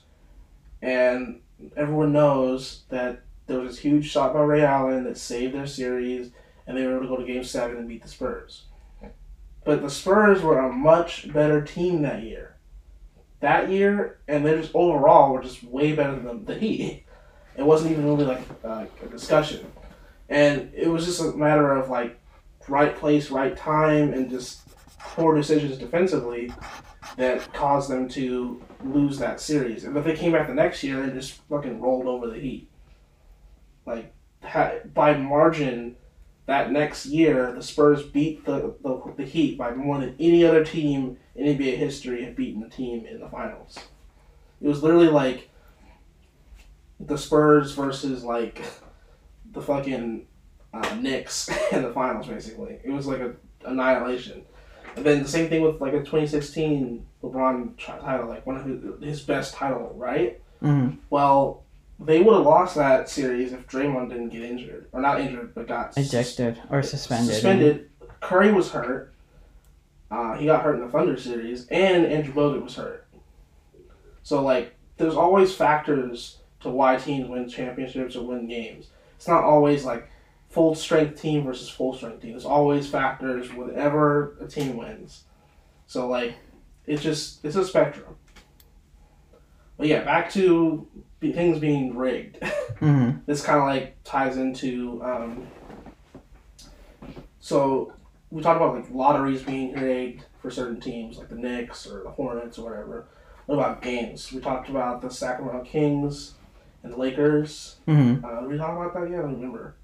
and everyone knows that there was this huge shot by Ray Allen that saved their series, and they were able to go to Game Seven and beat the Spurs. But the Spurs were a much better team that year. That year, and they just overall were just way better than the Heat. It wasn't even really like uh, a discussion, and it was just a matter of like right place, right time, and just poor decisions defensively that caused them to lose that series. And if they came back the next year and just fucking rolled over the Heat, like by margin, that next year the Spurs beat the, the the Heat by more than any other team in NBA history had beaten the team in the finals. It was literally like the Spurs versus like the fucking uh, Knicks in the finals, basically. It was like a annihilation. And then the same thing with like a 2016 LeBron title, like one of his, his best title, right?
Mhm.
Well, they would have lost that series if Draymond didn't get injured, or not injured, but got
ejected or suspended.
Suspended. Curry was hurt. Uh, he got hurt in the Thunder series, and Andrew Bogut was hurt. So like, there's always factors to why teams win championships or win games. It's not always like full strength team versus full strength team. There's always factors whenever a team wins. So like, it's just it's a spectrum. But yeah, back to be- things being rigged.
Mhm.
this kind of like ties into um, so we talked about like lotteries being rigged for certain teams like the Knicks or the Hornets or whatever. What about games? We talked about the Sacramento Kings and the Lakers.
Mhm.
Uh, did we talk about that yet? I don't remember.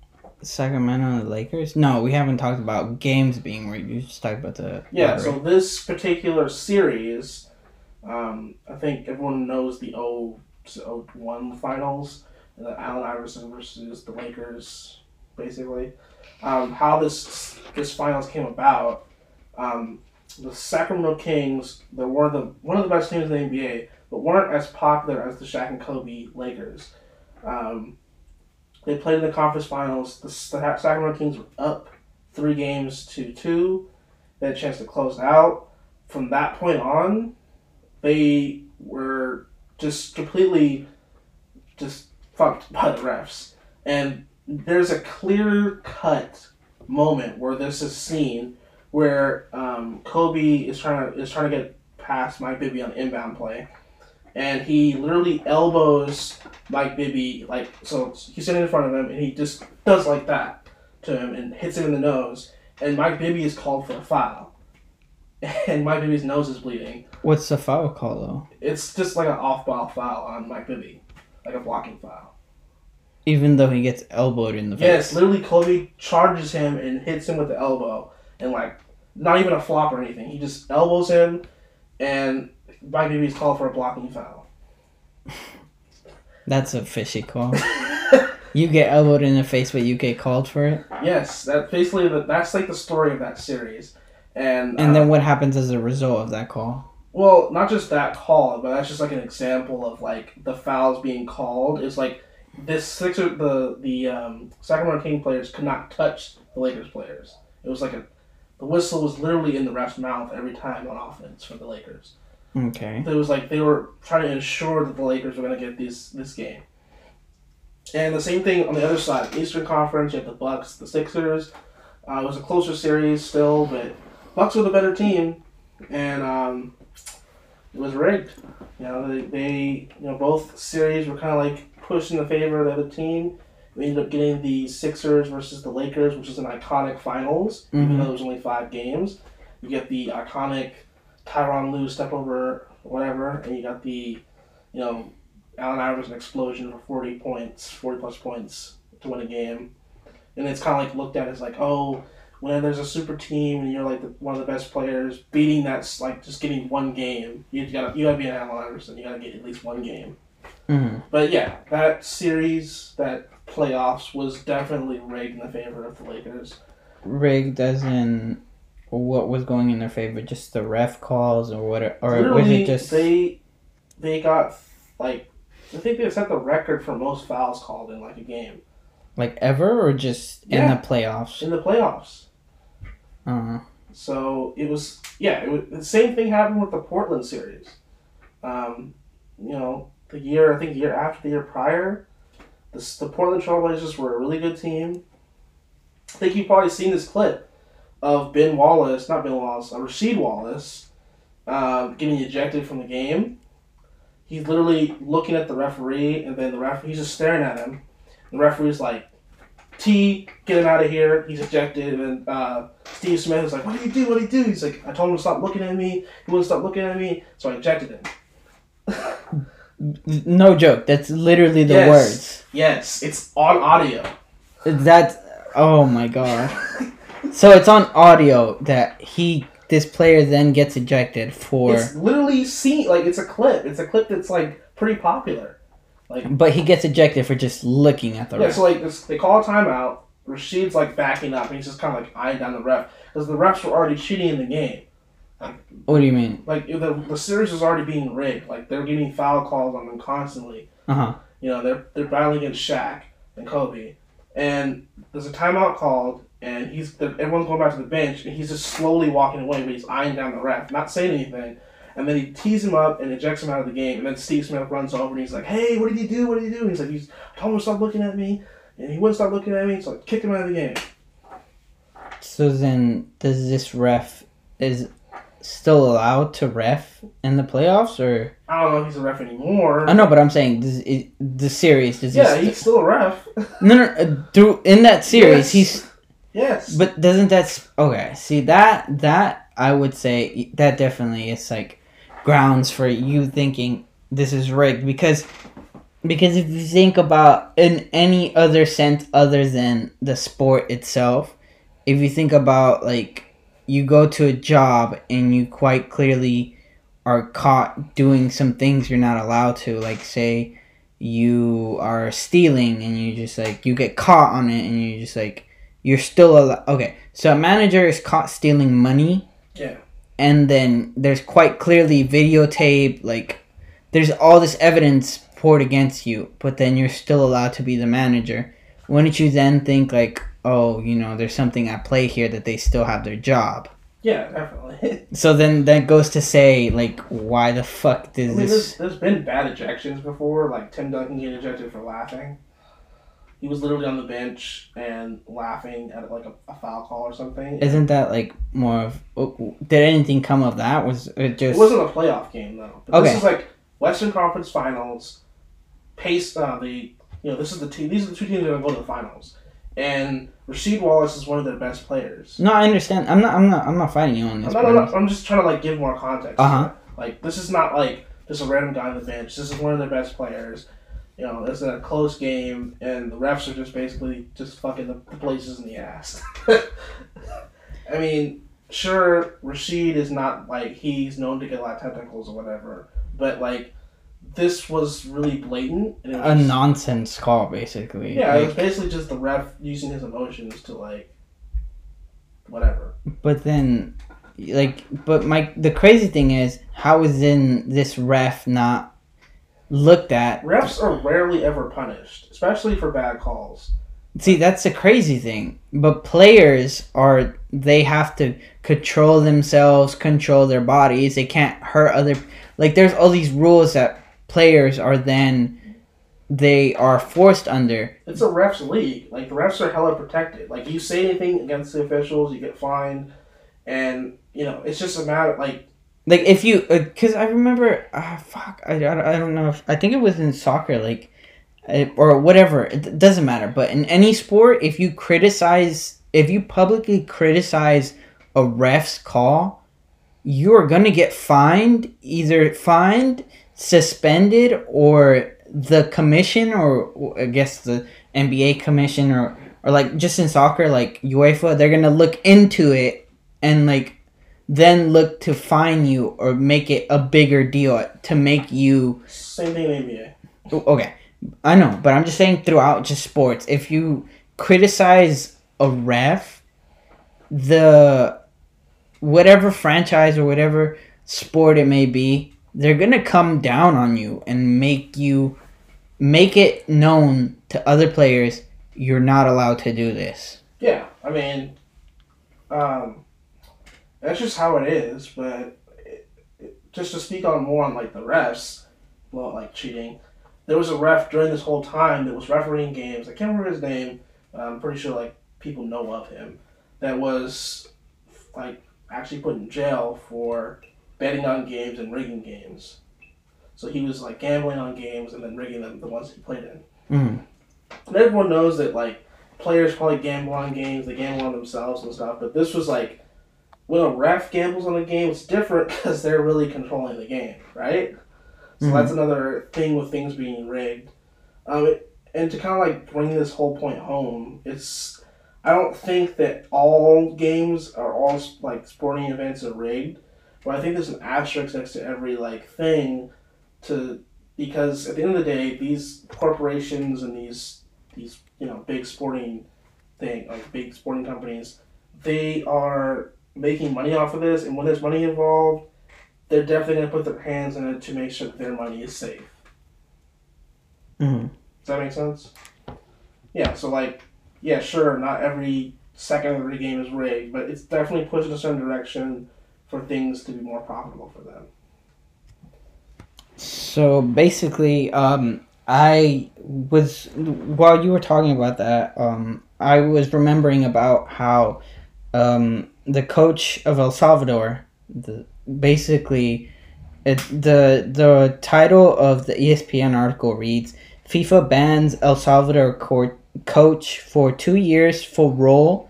Sacramento and the Lakers? No, we haven't talked about games being rigged. You just talked about the
Yeah,
lottery.
so this particular series, um, I think everyone knows the 0 01 finals, the Allen Iverson versus the Lakers, basically. Um, how this this finals came about, um, the Sacramento Kings, they're one of the one of the best teams in the NBA, but weren't as popular as the Shaq and Kobe Lakers. Um, they played in the conference finals. The Sacramento Kings were up three games to two. They had a chance to close out. From that point on, they were just completely just fucked by the refs. And there's a clear cut moment where there's a scene where um, Kobe is trying to is trying to get past Mike Bibby on inbound play, and he literally elbows Mike Bibby like so he's sitting in front of him and he just does like that to him and hits him in the nose, and Mike Bibby is called for a foul, and Mike Bibby's nose is bleeding.
What's the foul call though?
It's just like an off-ball foul on Mike Bibby, like a blocking foul.
Even though he gets elbowed in the face.
Yes, literally Kobe charges him and hits him with the elbow, and like not even a flop or anything. He just elbows him, and Mike Bibby's called for a blocking foul.
That's a fishy call. you get elbowed in the face, but you get called for it.
Yes, that basically the, that's like the story of that series, And
And
uh,
then what happens as a result of that call?
Well, not just that call, but that's just like an example of like the fouls being called. Is like this six of the the um, Sacramento King players could not touch the Lakers players. It was like a the whistle was literally in the ref's mouth every time on offense for the Lakers.
Okay.
It was like they were trying to ensure that the Lakers were going to get this this game. And the same thing on the other side, Eastern Conference, you had the Bucks, the Sixers. Uh, it was a closer series still, but Bucks were the better team, and um, it was rigged. You know, they, they you know both series were kind of like pushed in the favor of the other team. We ended up getting the Sixers versus the Lakers, which is an iconic finals, even
Mhm.
though it was only five games. You get the iconic Tyronn Lue step over whatever, and you got the, you know, Allen Iverson explosion for 40 points, 40 plus points to win a game. And it's kind of like looked at as like, oh, when there's a super team and you're like the, one of the best players, beating that's like just getting one game. You gotta you gotta be an Allen Iverson. You gotta get at least one game.
hmm
But yeah, that series, that playoffs was definitely rigged in the favor of the Lakers.
Rigged as in what was going in their favor? Just the ref calls or what? Or was it just
they they got like I think they set the record for most fouls called in like a game
like ever or just in the playoffs?
in the playoffs.
Uh-huh.
So it was yeah, it was, the same thing happened with the Portland series. Um, you know, the year I think the year after the year prior, the the Portland Trailblazers were a really good team. I think you've probably seen this clip of Ben Wallace, not Ben Wallace, uh, Rasheed Wallace, um, getting ejected from the game. He's literally looking at the referee, and then the ref he's just staring at him. The referee's like, "T, get him out of here." He's ejected, and then uh, Steve Smith is like, "What do you do? What do you do?" He's like, "I told him to stop looking at me. He wouldn't stop looking at me, so I ejected him."
no joke. That's literally the
Yes.
words.
Yes, it's on audio.
That. Oh my god. so it's on audio that he this player then gets ejected for,
It's literally seen like it's a clip. It's a clip that's like pretty popular.
Like, but he gets ejected for just looking at the
Yeah,
ref.
so like this, they call a timeout. Rasheed's like backing up, and he's just kind of like eyeing down the ref because the refs were already cheating in the game.
What do you mean?
Like the the series was already being rigged. Like they're getting foul calls on them constantly.
Uh huh.
You know, they're they're battling against Shaq and Kobe, and there's a timeout called, and he's everyone's going back to the bench, and he's just slowly walking away, but he's eyeing down the ref, not saying anything. And then he tees him up and ejects him out of the game. And then Steve Smith runs over and he's like, "Hey, what did you do? What did you do?" And he's like, "He's I told him to stop looking at me, and he wouldn't stop looking at me, so I kicked him out of the game."
So then, does this ref is still allowed to ref in the playoffs, or
I don't know if he's a ref anymore.
I know, but I'm saying it, the series does
Yeah,
he
he's still a ref.
no no uh, through in that series
Yes.
he's
yes.
but doesn't that okay see that that I would say that definitely is like grounds for you thinking this is rigged because because if you think about in any other sense other than the sport itself if you think about like you go to a job and you quite clearly are caught doing some things you're not allowed to like say you are stealing and you just like you get caught on it and you just like you're still al- okay so a manager is caught stealing money
Yeah.
and then there's quite clearly videotape like there's all this evidence poured against you but then you're still allowed to be the manager wouldn't you then think like oh you know there's something at play here that they still have their job
Yeah, definitely.
so then that goes to say like why the fuck
I
does
mean,
this
there's, there's been bad ejections before, like Tim Duncan getting ejected for laughing. He was literally on the bench and laughing at like a, a foul call or something.
isn't that like more of oh, did anything come of that was it just?
It wasn't a playoff game though. But
Okay.
This is like Western Conference Finals. Pace. Uh, the you know this is the team. These are the two teams that are going to go to the finals. And Rasheed Wallace is one of their best players.
no i understand i'm not i'm not i'm not fighting you on
I'm,
this
not, I'm,
I'm-
not- I'm just trying to like give more context.
Uh-huh.
Like this is not like just a random guy on the bench. This is one of their best players. You know, it's a close game, and the refs are just basically just fucking the, places in the ass. I mean, sure, Rasheed is not like he's known to get a lot of technicals or whatever, but like this was really blatant. And it
a
just-
nonsense call basically
yeah, it was basically just the ref using his emotions to like whatever.
but then like, but my the crazy thing is, how is in this ref not looked at?
Refs are rarely ever punished, especially for bad calls.
See, that's the crazy thing. But players are they have to control themselves, control their bodies. They can't hurt other. Like, there's all these rules that players are then they are forced under.
It's a refs league. Like the refs are hella protected. Like you say anything against the officials, you get fined, and you know it's just a matter like
Like if you, because I remember, ah, fuck, I, I, I don't know if I think it was in soccer, like, uh, or whatever. It doesn't matter. But in any sport, if you criticize, if you publicly criticize a ref's call, you are gonna get fined, either fined, suspended, or the commission, or I guess the NBA commission, or or like just in soccer, like UEFA, they're gonna look into it and like then look to fine you or make it a bigger deal to make you
same thing in NBA.
okay i know but i'm just saying throughout just sports if you criticize a ref the whatever franchise or whatever sport it may be they're gonna come down on you and make you make it known to other players you're not allowed to do this
Yeah, I mean, um, that's just how it is. But it, it, just to speak on more on like the refs, well, like cheating, there was a ref during this whole time that was refereeing games. I can't remember his name. But I'm pretty sure like people know of him. That was like actually put in jail for betting on games and rigging games. So he was like gambling on games and then rigging them the ones he played in.
mm.
And everyone knows that like players probably gamble on games, they gamble on themselves and stuff. But this was like when a ref gambles on a game, it's different because they're really controlling the game, right? So
Mhm.
that's another thing with things being rigged. Um, it, and to kind of like bring this whole point home, it's I don't think that all games or all like sporting events are rigged, but I think there's an asterisk next to every like thing to because at the end of the day, these corporations and these these you know big sporting thing like big sporting companies, they are making money off of this, and when there's money involved, they're definitely gonna put their hands in it to make sure that their money is safe.
Mhm.
Does that make sense? Yeah. So like, yeah, sure, not every second of the game is rigged, but it's definitely pushed in a certain direction for things to be more profitable for them.
So basically, um, I was while you were talking about that, um, I was remembering about how um, the coach of El Salvador, the, basically, it, the the title of the ESPN article reads: FIFA bans El Salvador court coach for two years for role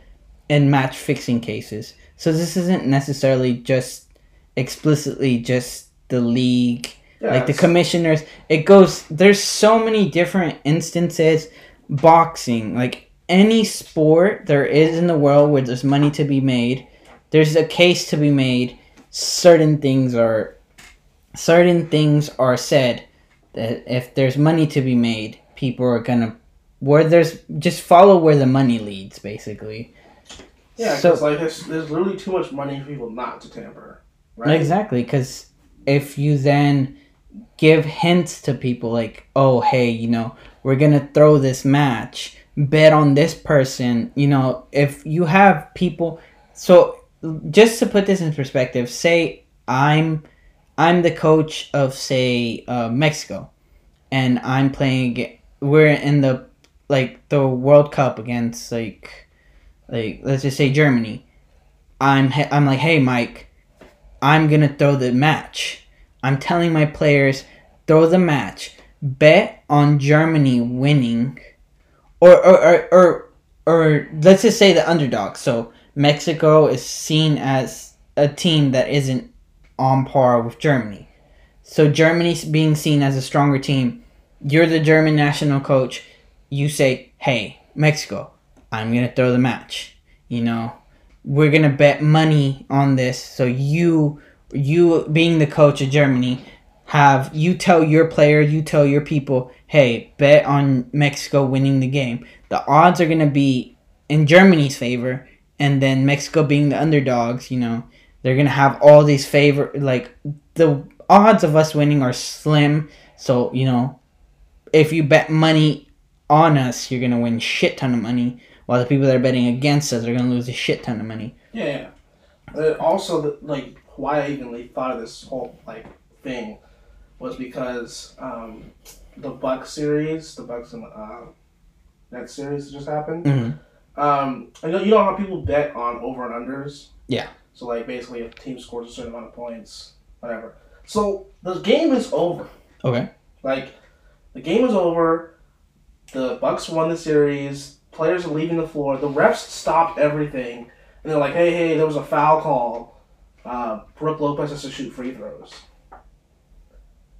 in match fixing cases. So this isn't necessarily just explicitly just the league
Yeah,
like the commissioners it goes there's so many different instances boxing like any sport there is in the world where there's money to be made there's a case to be made certain things are certain things are said that if there's money to be made people are gonna where there's just follow where the money leads basically
Yeah,
So-
like there's, there's literally too much money for people not to tamper, right?
Exactly, because if you then give hints to people like, oh, hey, you know, we're gonna throw this match, bet on this person, you know, if you have people, so just to put this in perspective, say I'm, I'm the coach of say uh, Mexico, and I'm playing, we're in the like the World Cup against like, like let's just say Germany. I'm I'm like, hey, Mike. I'm gonna throw the match. I'm telling my players, throw the match. Bet on Germany winning, or or or or, or let's just say the underdog. So Mexico is seen as a team that isn't on par with Germany. So Germany's being seen as a stronger team. You're the German national coach. You say, "Hey, Mexico, I'm gonna throw the match." You know, we're gonna bet money on this. So you, you being the coach of Germany, have you tell your players, you tell your people, "Hey, bet on Mexico winning the game." The odds are gonna be in Germany's favor, and then Mexico being the underdogs. You know, They're gonna have all these favor like the odds of us winning are slim. So you know, if you bet money on us, you're gonna win shit ton of money. While the people that are betting against us are gonna lose a shit ton of money.
Yeah, yeah. Uh, also, the, like why I even like, thought of this whole like thing was because um, the Buck series, the Bucks and uh, that series that just happened.
Mm-hmm.
Um, I know you know how people bet on over and unders.
Yeah.
So like basically, if a team scores a certain amount of points, whatever. So the game is over.
Okay.
Like the game is over. The Bucks won the series. Players are leaving the floor. The refs stopped everything, and they're like, "Hey, hey, there was a foul call. Uh, Brook Lopez has to shoot free throws."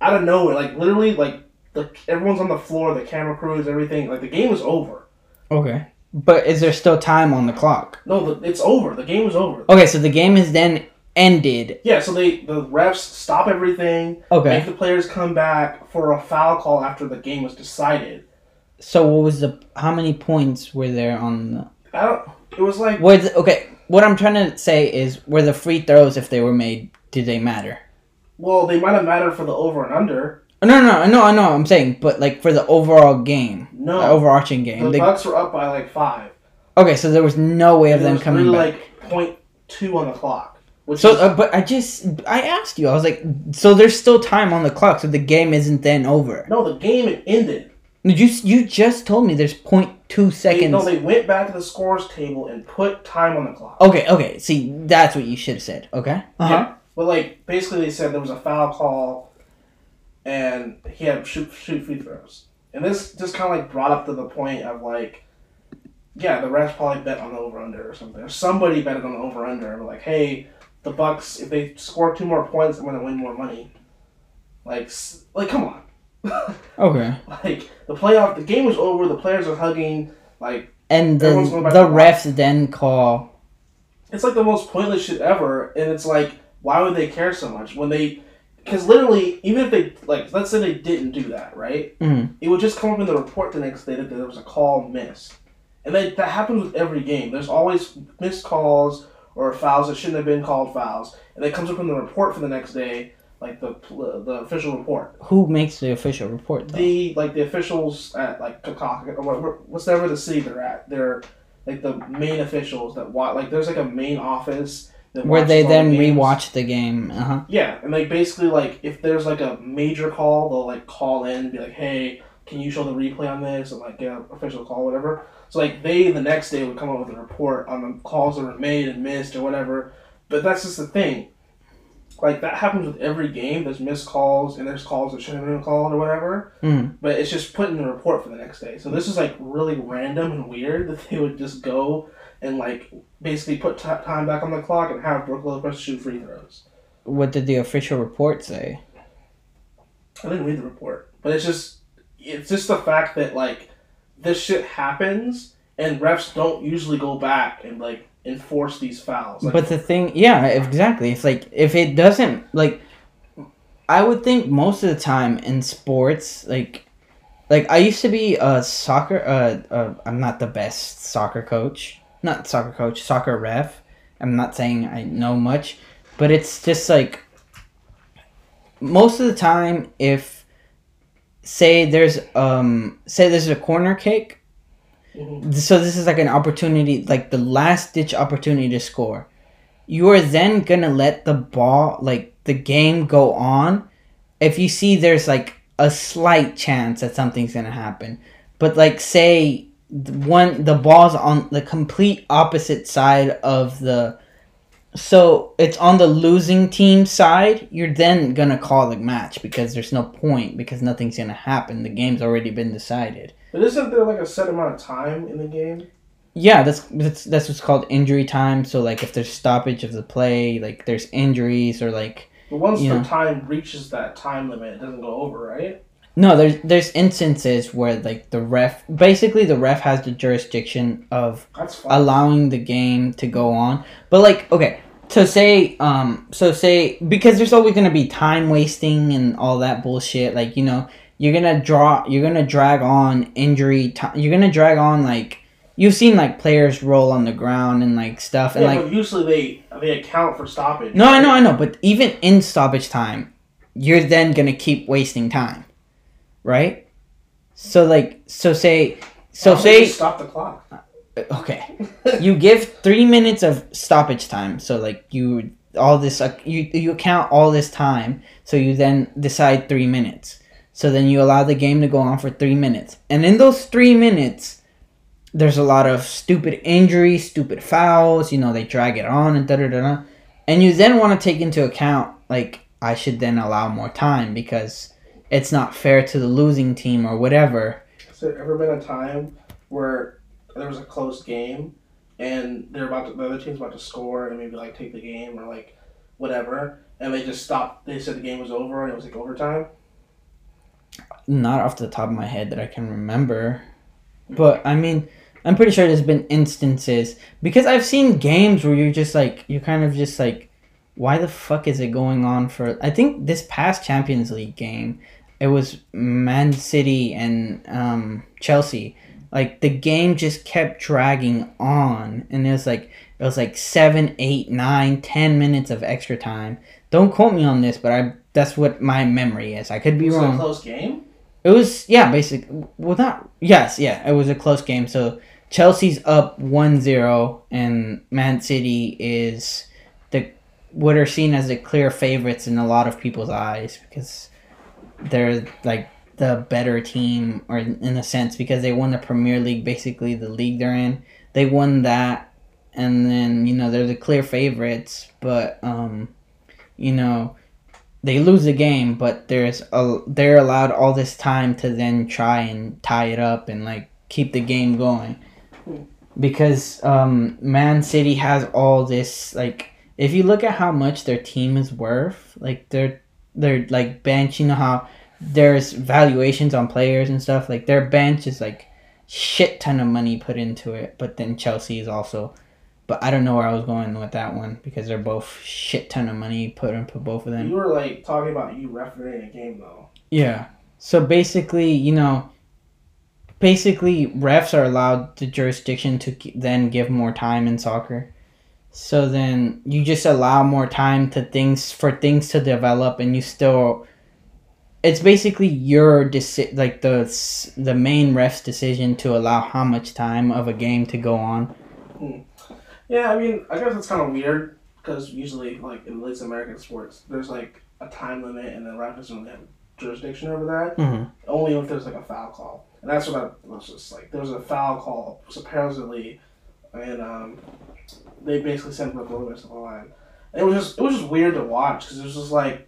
Out of nowhere, like literally, like the everyone's on the floor. The camera crews, everything. Like the game is over.
Okay. But is there still time on the clock?
No, the, it's over. The game is over.
Okay, so the game is then ended.
Yeah, so they the refs stop everything,
Okay.
make the players come back for a foul call after the game was decided.
So what was the how many points were there on the
I don't. It was like
was okay, what I'm trying to say is were the free throws if they were made did they matter?
well, they might have mattered for the over and under.
No, no, no, I know I'm saying, but like for the overall game,
No,
the overarching
the
game. they-
Bucks were up by like five.
okay, so there was no way of them
was
coming
really
back.
like point two on the clock. Which
So,
is,
uh, but I just I asked you. I was like, so there's still time on the clock, so the game isn't then over.
no, the game ended.
You you just told me there's 0.2
They,
seconds.
no, they went back to the scores table and put time on the clock.
okay, okay. See, that's what you should have said. Okay. Uh huh.
Yeah. But like basically, they said there was a foul call, and he had shoot shoot free throws. And this just kind of like brought up to the point of like, yeah, the refs probably bet on the over under or something. Or somebody betted on the over under and like, hey, the Bucks if they score two more points, I'm gonna win more money. Like, like come on.
Okay.
like the playoff, the game was over. The players are hugging. Like
And then the
watch.
refs then call.
it's like the most pointless shit ever. And it's like, why would they care so much when they? Because literally, even if they like, let's say they didn't do that, right?
Mhm.
It would just come up in the report the next day that there was a call missed, and that that happens with every game. There's always missed calls or fouls that shouldn't have been called fouls, and it comes up in the report for the next day, like the the official report.
Who makes the official report? Though?
The like the officials at like Kakaka or whatever, the city they're at, they're like the main officials that watch. Like there's like a main office
Where they then
the games.
rewatch the game. Uh huh.
Yeah, and like basically like if there's like a major call, they'll like call in and be like, "Hey, can you show the replay on this?" and like get an official call, whatever. So like they the next day would come up with a report on the calls that were made and missed or whatever. But that's just the thing. Like that happens with every game. There's missed calls and there's calls that shouldn't have been called or whatever.
Mm.
But it's just put in the report for the next day. So this is like really random and weird that they would just go and like basically put t- time back on the clock and have Brook Lopez shoot free throws.
What did the official report say?
I didn't read the report, but it's just it's just the fact that like this shit happens and refs don't usually go back and like enforce these fouls. Like,
But the thing, yeah, exactly. It's like if it doesn't like, I would think most of the time in sports, like, like I used to be a soccer. Uh, uh, I'm not the best soccer coach, not soccer coach, soccer ref. I'm not saying I know much, but it's just like most of the time, if say there's um say there's a corner kick
Mhm.
so this is like an opportunity like the last ditch opportunity to score you are then gonna let the ball like the game go on if you see there's like a slight chance that something's gonna happen but like say one the ball's on the complete opposite side of the so it's on the losing team side you're then gonna call the match because there's no point because nothing's gonna happen the game's already been decided
But isn't there like a set amount of time in the game?
yeah, that's that's that's what's called injury time. So like if there's stoppage of the play, like there's injuries or like
But once the time reaches that time limit, it doesn't go over, right?
No, there's there's instances where like the ref basically the ref has the jurisdiction of allowing the game to go on. But like okay, so say um so say because there's always gonna be time wasting and all that bullshit. Like you know you're gonna draw you're gonna drag on injury time. You're gonna drag on like you've seen like players roll on the ground and like stuff and
yeah,
like
usually they they account for stoppage.
no, I know, I know, but even in stoppage time, you're then gonna keep wasting time, right? So like, so say, so say,
stop the clock.
okay, you give three minutes of stoppage time. So like you all this, uh, you you count all this time. So you then decide three minutes. So then you allow the game to go on for three minutes, and in those three minutes. There's a lot of stupid injuries, stupid fouls. You know they drag it on and da da da da. And you then want to take into account like I should then allow more time because it's not fair to the losing team or whatever.
Has there ever been a time where there was a close game and they're about to, the other team's about to score and maybe like take the game or like whatever, and they just stopped? They said the game was over and it was like overtime.
Not off the top of my head that I can remember. But I mean, I'm pretty sure there's been instances because I've seen games where you're just like you're kind of just like why the fuck is it going on for I think this past Champions League game it was Man City and um, Chelsea like the game just kept dragging on and it was like it was like seven eight nine ten minutes of extra time don't quote me on this but i that's what my memory is i could be
was it
wrong
a close game?
it was yeah, basic. Well, not yes, yeah. It was a close game. So Chelsea's up 1-0 and Man City is the what are seen as the clear favorites in a lot of people's eyes because they're like the better team or in a sense because they won the Premier League basically the league they're in. They won that and then, you know, they're the clear favorites, but um you know, they lose the game, but there's a they're allowed all this time to then try and tie it up and like keep the game going. Because um, Man City has all this like if you look at how much their team is worth, like their their like bench, you know how there's valuations on players and stuff. Like their bench is like shit ton of money put into it, but then Chelsea is also. But I don't know where I was going with that one because they're both shit ton of money put into both of them.
You were like talking about you refereeing a game though.
Yeah. So basically, you know, basically refs are allowed the jurisdiction to then give more time in soccer. So then you just allow more time to things for things to develop, and you still. It's basically your deci- like the the main ref's decision to allow how much time of a game to go on.
Yeah, I mean, I guess it's kind of weird because usually, like in at least American sports, there's like a time limit, and the ref doesn't really have jurisdiction over that.
Mm-hmm.
Only if there's like a foul call, and that's what I was just like. There was a foul call supposedly, and um, they basically sent Brook Lewis to the line. And it was just it was just weird to watch because it was just like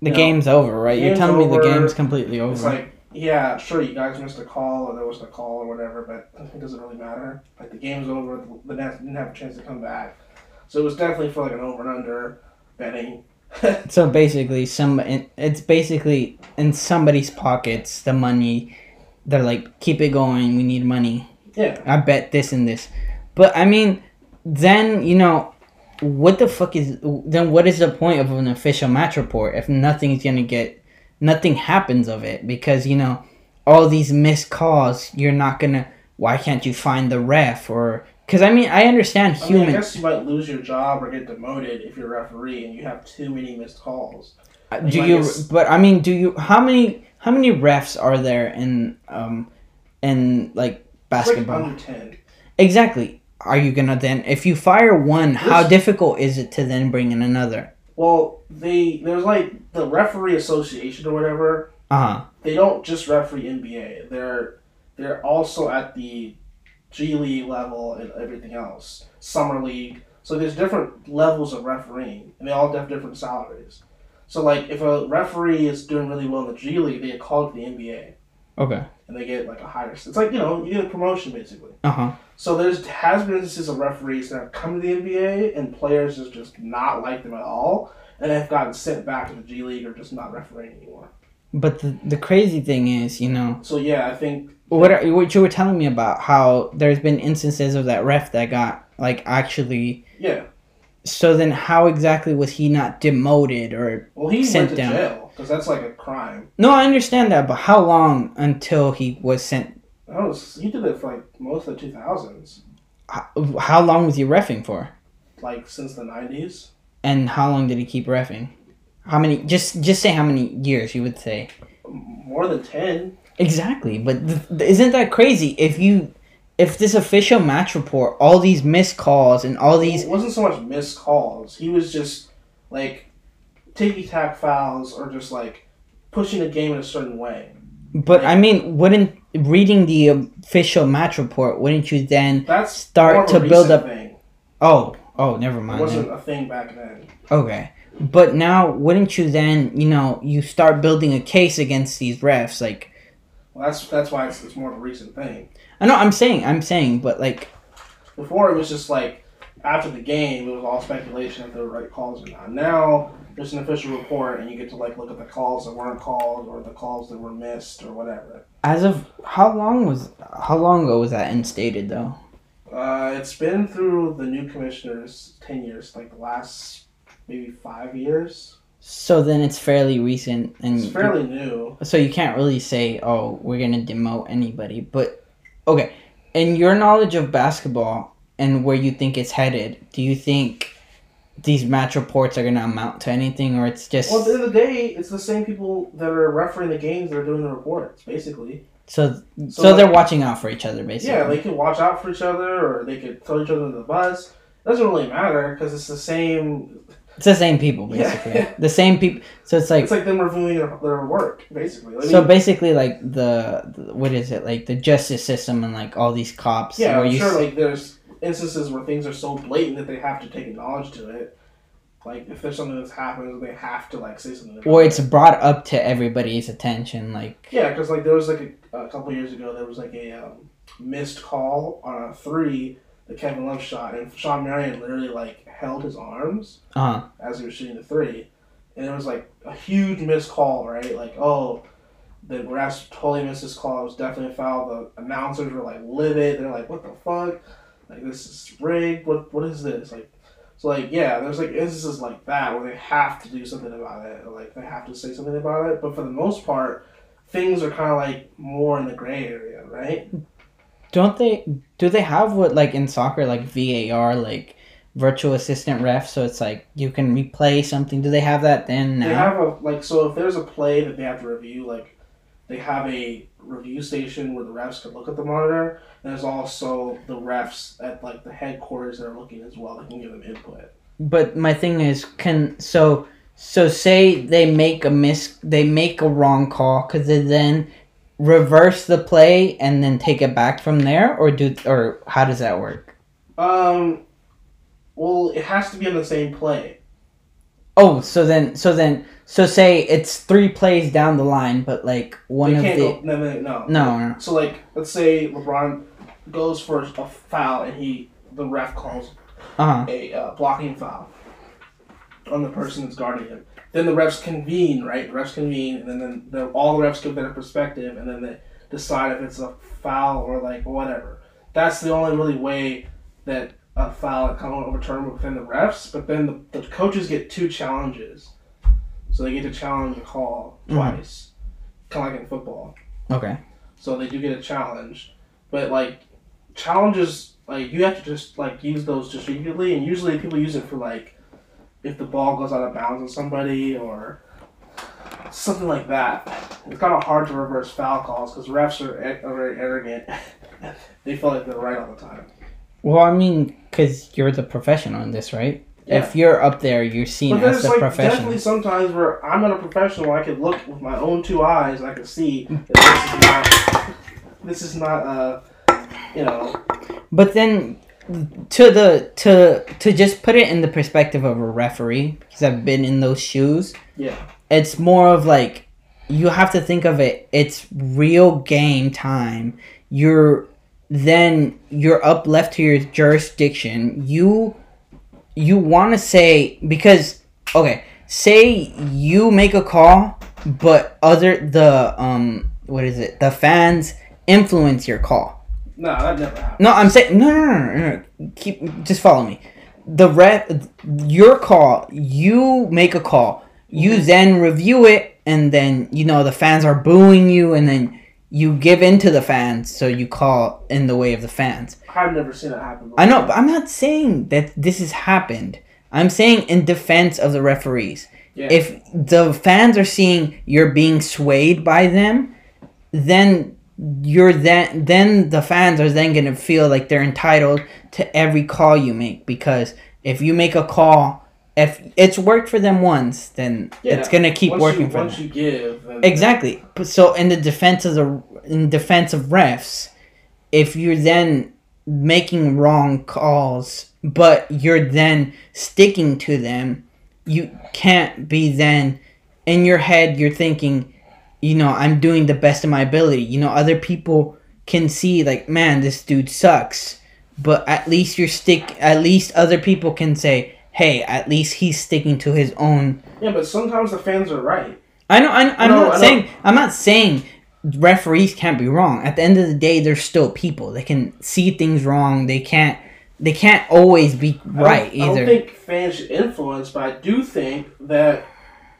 The
No.
game's over, right? You're
Game's
telling me the game's completely over.
it's like yeah, sure, you guys missed a call or there wasn't a call or whatever, but it doesn't really matter. Like the game's over, the Nets didn't have a chance to come back, so it was definitely for like an over and under betting.
So basically, some it's basically in somebody's pockets the money. They're like, keep it going. We need money.
yeah,
I bet this and this, but I mean, then you know, what the fuck is then? What is the point of an official match report if nothing's gonna get, nothing happens of it because you know, all these missed calls. You're not gonna. Why can't you find the ref or? Because I mean, I understand
I mean,
human.
I guess you might lose your job or get demoted if you're a referee and you have too many missed calls.
Uh, do you
get-
but i mean do you how many how many refs are there in um in like
It's like
basketball
under ten.
exactly are you gonna then if you fire one how difficult is it to then bring in another
Well, they there's like the referee association or whatever.
uh-huh
They don't just referee NBA. They're they're also at the G League level and everything else. Summer League. So there's different levels of refereeing, and they all have different salaries. So like if a referee is doing really well in the G League, they get called to the NBA,
okay
and they get like a higher. It's like you know you get a promotion basically.
uh-huh
So there's has been instances of referees that have come to the NBA and players just just not like them at all, and they've gotten sent back to the G League or just not refereeing anymore.
but the, the crazy thing is you know
So yeah, I think
what are, what you were telling me about how there's been instances of that ref that got like actually
yeah.
so then how exactly was he not demoted or
Well, he
Sent down.
jail because that's like a crime.
no i understand that but how long until he was sent
was he did it for like most of the two thousands,
How, how long was he refing for?
like since the nineties.
And how long did he keep refing? How many? Just just say how many years you would say.
More than ten.
Exactly, but th- th- isn't that crazy? If you, if this official match report, all these missed calls and all these,
It wasn't so much missed calls. He was just like ticky tack fouls or just like pushing the game in a certain way.
but I mean, wouldn't reading the official match report, wouldn't you then
That's
Start
a
to build up-
Thing.
Oh, oh, never
It
mind.
wasn't
then.
a thing back then.
Okay. But now, wouldn't you then, you know, you start building a case against these refs? Like,
Well, that's that's why it's, it's more of a recent thing.
I know, I'm saying, I'm saying, but like,
Before it was just like after the game, it was all speculation if they were right calls or not. Now there's an official report, and you get to like look at the calls that weren't called or the calls that were missed or whatever.
as of how long was, how long ago was that instated though?
Uh, it's been through the new commissioners ten years, like the last maybe five years.
So then it's fairly recent, and
It's fairly new.
so you can't really say, oh, we're gonna demote anybody. But okay, in your knowledge of basketball and where you think it's headed, do you think these match reports are gonna amount to anything, or it's just
Well, at the end of the day, it's the same people that are refereeing the games that are doing the reports, basically.
so?
So,
So,
like-
they're watching out for each other, basically.
Yeah, they can watch out for each other, or they could throw each other in the bus. It doesn't really matter because it's the same.
It's the same people,
Yeah.
basically. the same people. So it's like
It's like them reviewing their, their work, basically. I
so basically like the, the what is it like the justice system and like all these cops.
yeah, I'm
you
sure. Like, there's instances where things are so blatant that they have to take knowledge to it. Like, if there's something that's happened, they have to like say something.
Or
it.
it's brought up to everybody's attention. Like
Yeah, because like there was like a, a couple years ago, there was like a um, missed call on a three that Kevin Love shot, and Shawn Marion literally like held his arms
uh
as he was shooting the three, and it was like a huge missed call, right? Like oh, the refs totally missed this call. It was definitely a foul. The announcers were like livid. They're like, what the fuck? Like this is rigged. What what is this? Like. So like yeah, there's like instances like that where they have to do something about it, or like they have to say something about it. But for the most part, things are kind of like more in the gray area, right?
don't they do they have what like in soccer like VAR like virtual assistant ref? So it's like you can replay something. Do they have that then now?
They have a like so if there's a play that they have to review, like they have a review station where the refs can look at the monitor. And there's also the refs at like the headquarters that are looking as well. They can give them input.
But my thing is, can so so say they make a miss, they make a wrong call, because they then reverse the play and then take it back from there, or do or how does that work?
Um, well, it has to be on the same play.
Oh, so then so then so say it's three plays down the line, but like one
they
of
can't
the
go. No, no, no.
no no
So like, let's say LeBron goes for a foul and he the ref calls
uh huh
a uh, blocking foul on the person that's guarding him. Then the refs convene, right? The refs convene, and then, then the, all the refs give their perspective, and then they decide if it's a foul or like whatever. That's the only really way that a foul that kind of overturn within the refs. But then the, the coaches get two challenges, so they get to challenge a call
Mhm.
twice, kind of like in football.
okay
So they do get a challenge, but like challenges, like you have to just like use those discreetly, and usually people use it for like if the ball goes out of bounds on somebody or something like that. It's kind of hard to reverse foul calls because refs are, are very arrogant. they feel like they're right all the time.
Well, I mean, because you're the professional in this, right?
Yeah.
If you're up there, you're seen
But
as the
like
professional.
definitely sometimes where I'm not a professional. I could look with my own two eyes and I can see that this is not. This is not. Uh, you know.
But then, to the to to just put it in the perspective of a referee, because I've been in those shoes.
Yeah.
It's more of like you have to think of it. It's real game time. You're then you're up left to your jurisdiction. You you want to say because okay, say you make a call, but other the um what is it? The fans influence your call.
No, that never happened.
No, I'm saying no, no, no, no, no. Keep just follow me. The ref, your call. You make a call. You then review it, and then you know the fans are booing you, and then you give in to the fans, so you call in the way of the fans.
I've never seen that happen. Before.
I know, but I'm not saying that this has happened. I'm saying in defense of the referees.
Yeah.
If the fans are seeing you're being swayed by them, then you're then then the fans are then going to feel like they're entitled to every call you make because if you make a call if it's worked for them once then
Yeah.
it's going to keep
once
working
you,
for
once
them
you give.
Exactly But so in the defense of the in defense of refs if you're then making wrong calls but you're then sticking to them you can't be then in your head you're thinking you know i'm doing the best of my ability you know other people can see like man this dude sucks but at least you're stick at least other people can say hey at least he's sticking to his own
Yeah, but sometimes the fans are right.
I know. I I'm
No, I
not saying. I'm not saying referees can't be wrong. At the end of the day, they're still people. They can see things wrong. They can't. They can't always be right
I
either.
don't think fans should influence, but I do think that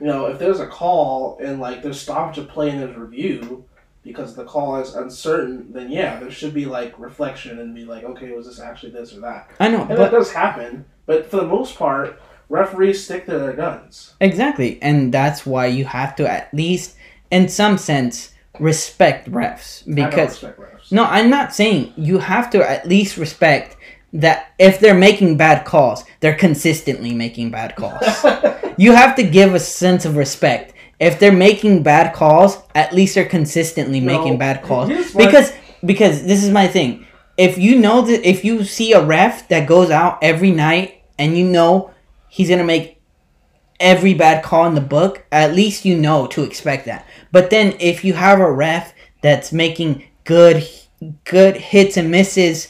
you know if there's a call and like there's stoppage of play and there's review because the call is uncertain, then yeah, there should be like reflection and be like, okay, was this actually this or that?
I know,
And that does happen, but for the most part, referees stick to their guns.
exactly, and that's why you have to at least, in some sense, respect refs
I don't
because
respect refs.
No, I'm not saying you have to at least respect that if they're making bad calls, they're consistently making bad calls. you have to give a sense of respect. If they're making bad calls, at least they're consistently
No,
making bad calls. Because because this is my thing. If you know that if you see a ref that goes out every night and you know he's gonna make every bad call in the book, at least you know to expect that. But then if you have a ref that's making good good hits and misses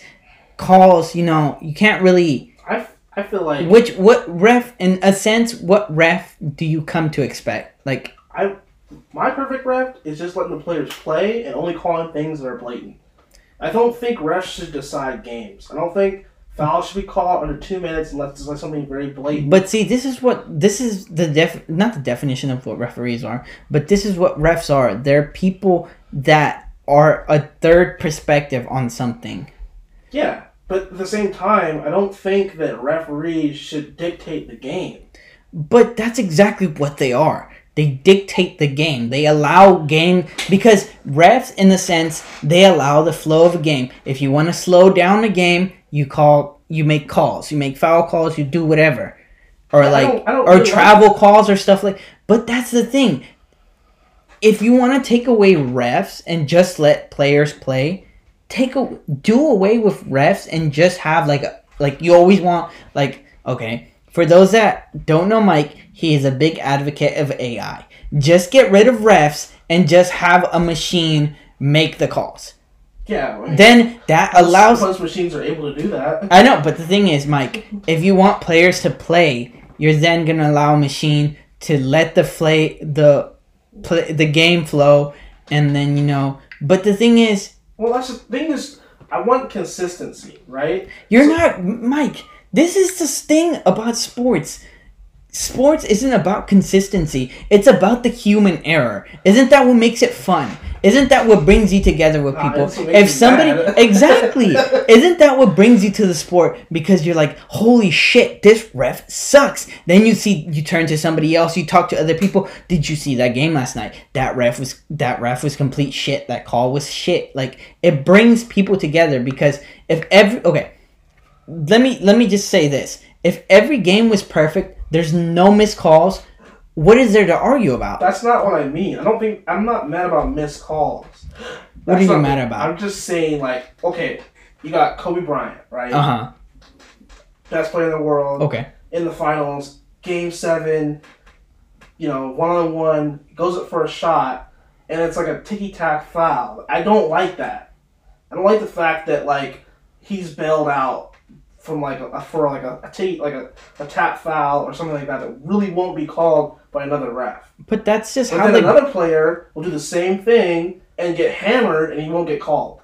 calls, you know, you can't really
I, I feel like
which what ref in a sense what ref do you come to expect? Like
I my perfect ref is just letting the players play and only calling things that are blatant. I don't think refs should decide games. I don't think fouls should be called under two minutes unless it's like something very blatant.
But see, this is what this is the def not the definition of what referees are, but this is what refs are. They're people that are a third perspective on something.
Yeah, but at the same time, I don't think that referees should dictate the game.
But that's exactly what they are. They dictate the game. They allow game because refs, in the sense, they allow the flow of a game. If you want to slow down the game, you call, you make calls, you make foul calls, you do whatever, or
I
like,
don't- I don't
or
really
travel calls or stuff like. But that's the thing. If you want to take away refs and just let players play, take a do away with refs and just have like a, like you always want like okay for those that don't know Mike he is a big advocate of AI just get rid of refs and just have a machine make the calls
Yeah,
then that allows
most machines are able to do that.
I know but the thing is Mike if you want players to play you're then gonna allow a machine to let the play the play the game flow and then you know but the thing is
Well, that's the thing is, I want consistency, right?
You're not Mike. This is the thing about sports. Sports isn't about consistency. It's about the human error. Isn't that what makes it fun? Isn't that what brings you together with people? If somebody exactly, isn't that what brings you to the sport? Because you're like, holy shit, this ref sucks. Then you see, you turn to somebody else. You talk to other people. Did you see that game last night? That ref was that ref was complete shit. That call was shit. Like it brings people together because if every okay, let me let me just say this: if every game was perfect, there's no missed calls. What is there to argue about?
That's not what I mean. I don't think I'm not mad about missed calls.
What are you mad about?
I'm just saying, like, okay, you got Kobe Bryant, right?
Uh huh.
Best player in the world.
Okay.
in the finals, game seven, you know, one on one, goes up for a shot, and it's like a ticky tack foul. I don't like that. I don't like the fact that like he's bailed out from like a, for like a, a like a, a tap foul or something like that that really won't be called by another ref.
But that's just
But
how
then
they.
another player will do the same thing and get hammered and he won't get called.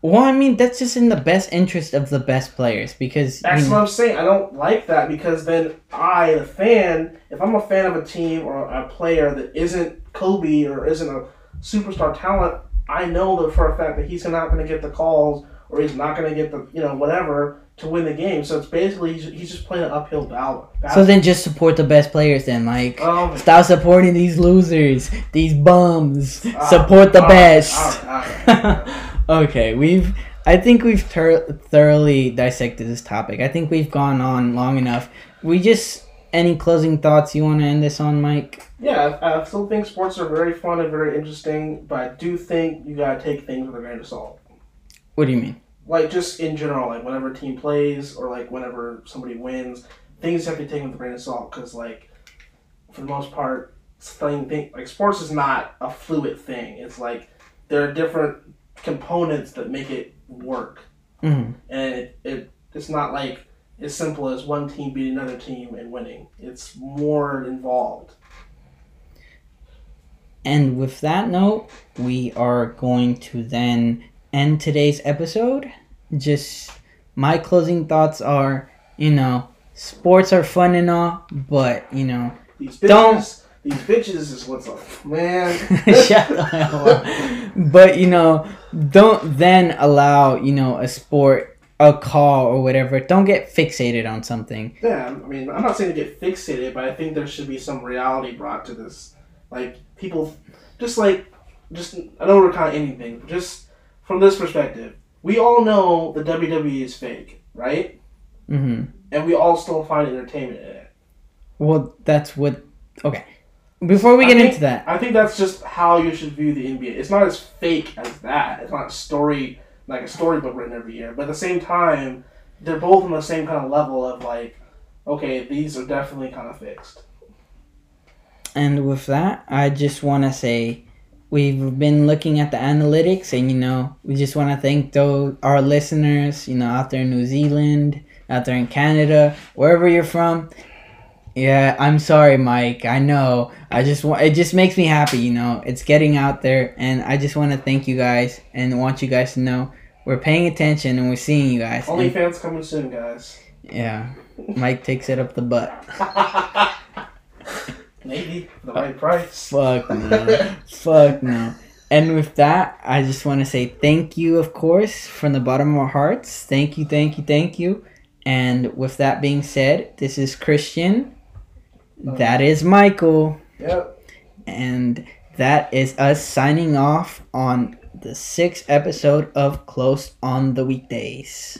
Well, I mean, that's just in the best interest of the best players because
That's
you
what I'm saying. I don't like that because then I, the fan, if I'm a fan of a team or a player that isn't Kobe or isn't a, superstar talent, I know that for a fact that he's not going to get the calls or he's not going to get the you know whatever to win the game. So it's basically he's, he's just playing an uphill battle.
So then just support the best players then, like
um,
Stop supporting these losers, these bums.
Ah,
support the
right,
best.
all right, all right.
okay, we've. I think we've ter- thoroughly dissected this topic. I think we've gone on long enough. We just any closing thoughts you want to end this on, Mike?
Yeah, I I still think sports are very fun and very interesting, but I do think you gotta take things with a grain of salt.
What do you mean?
Like just in general, like whenever a team plays or like whenever somebody wins, things have to be taken with a grain of salt because like for the most part, thing, thing like sports is not a fluid thing. It's like there are different components that make it work,
hmm
and it, it it's not like as simple as one team beating another team and winning. It's more involved.
And with that note, we are going to then end today's episode. Just my closing thoughts are, you know, sports are fun and all, but you know,
These bitches,
Don't-
these bitches is what's up, man.
Shut up. But you know, don't then allow you know a sport, a call or whatever. Don't get fixated on something.
Yeah, I mean, I'm not saying to get fixated, but I think there should be some reality brought to this. Like people, just like, just I know we're kind of anything, just from this perspective, we all know the WWE is fake, right?
hmm
And we all still find entertainment in it.
Well, that's what. Okay. Before we get
think-
into that,
I think that's just how you should view the NBA. It's not as fake as that. It's not a story like a storybook written every year, but at the same time, they're both on the same kind of level of like, okay, these are definitely kind of fixed.
and with that, I just want to say. We've been looking at the analytics, and you know, we just want to thank those our listeners, you know, out there in New Zealand, out there in Canada, wherever you're from. Yeah, I'm sorry, Mike. I know. I just want it just makes me happy, you know. It's getting out there and I just want to thank you guys and want you guys to know we're paying attention and we're seeing you guys. And-
OnlyFans coming soon, guys.
yeah. Mike takes it up the butt.
Maybe the uh, right price.
Fuck no. Fuck no. And with that, I just want to say thank you, of course, from the bottom of our hearts. Thank you, thank you, thank you. And with that being said, this is Christian. Um, that is Michael.
Yep.
And that is us signing off on the sixth episode of Close on the Weekdays.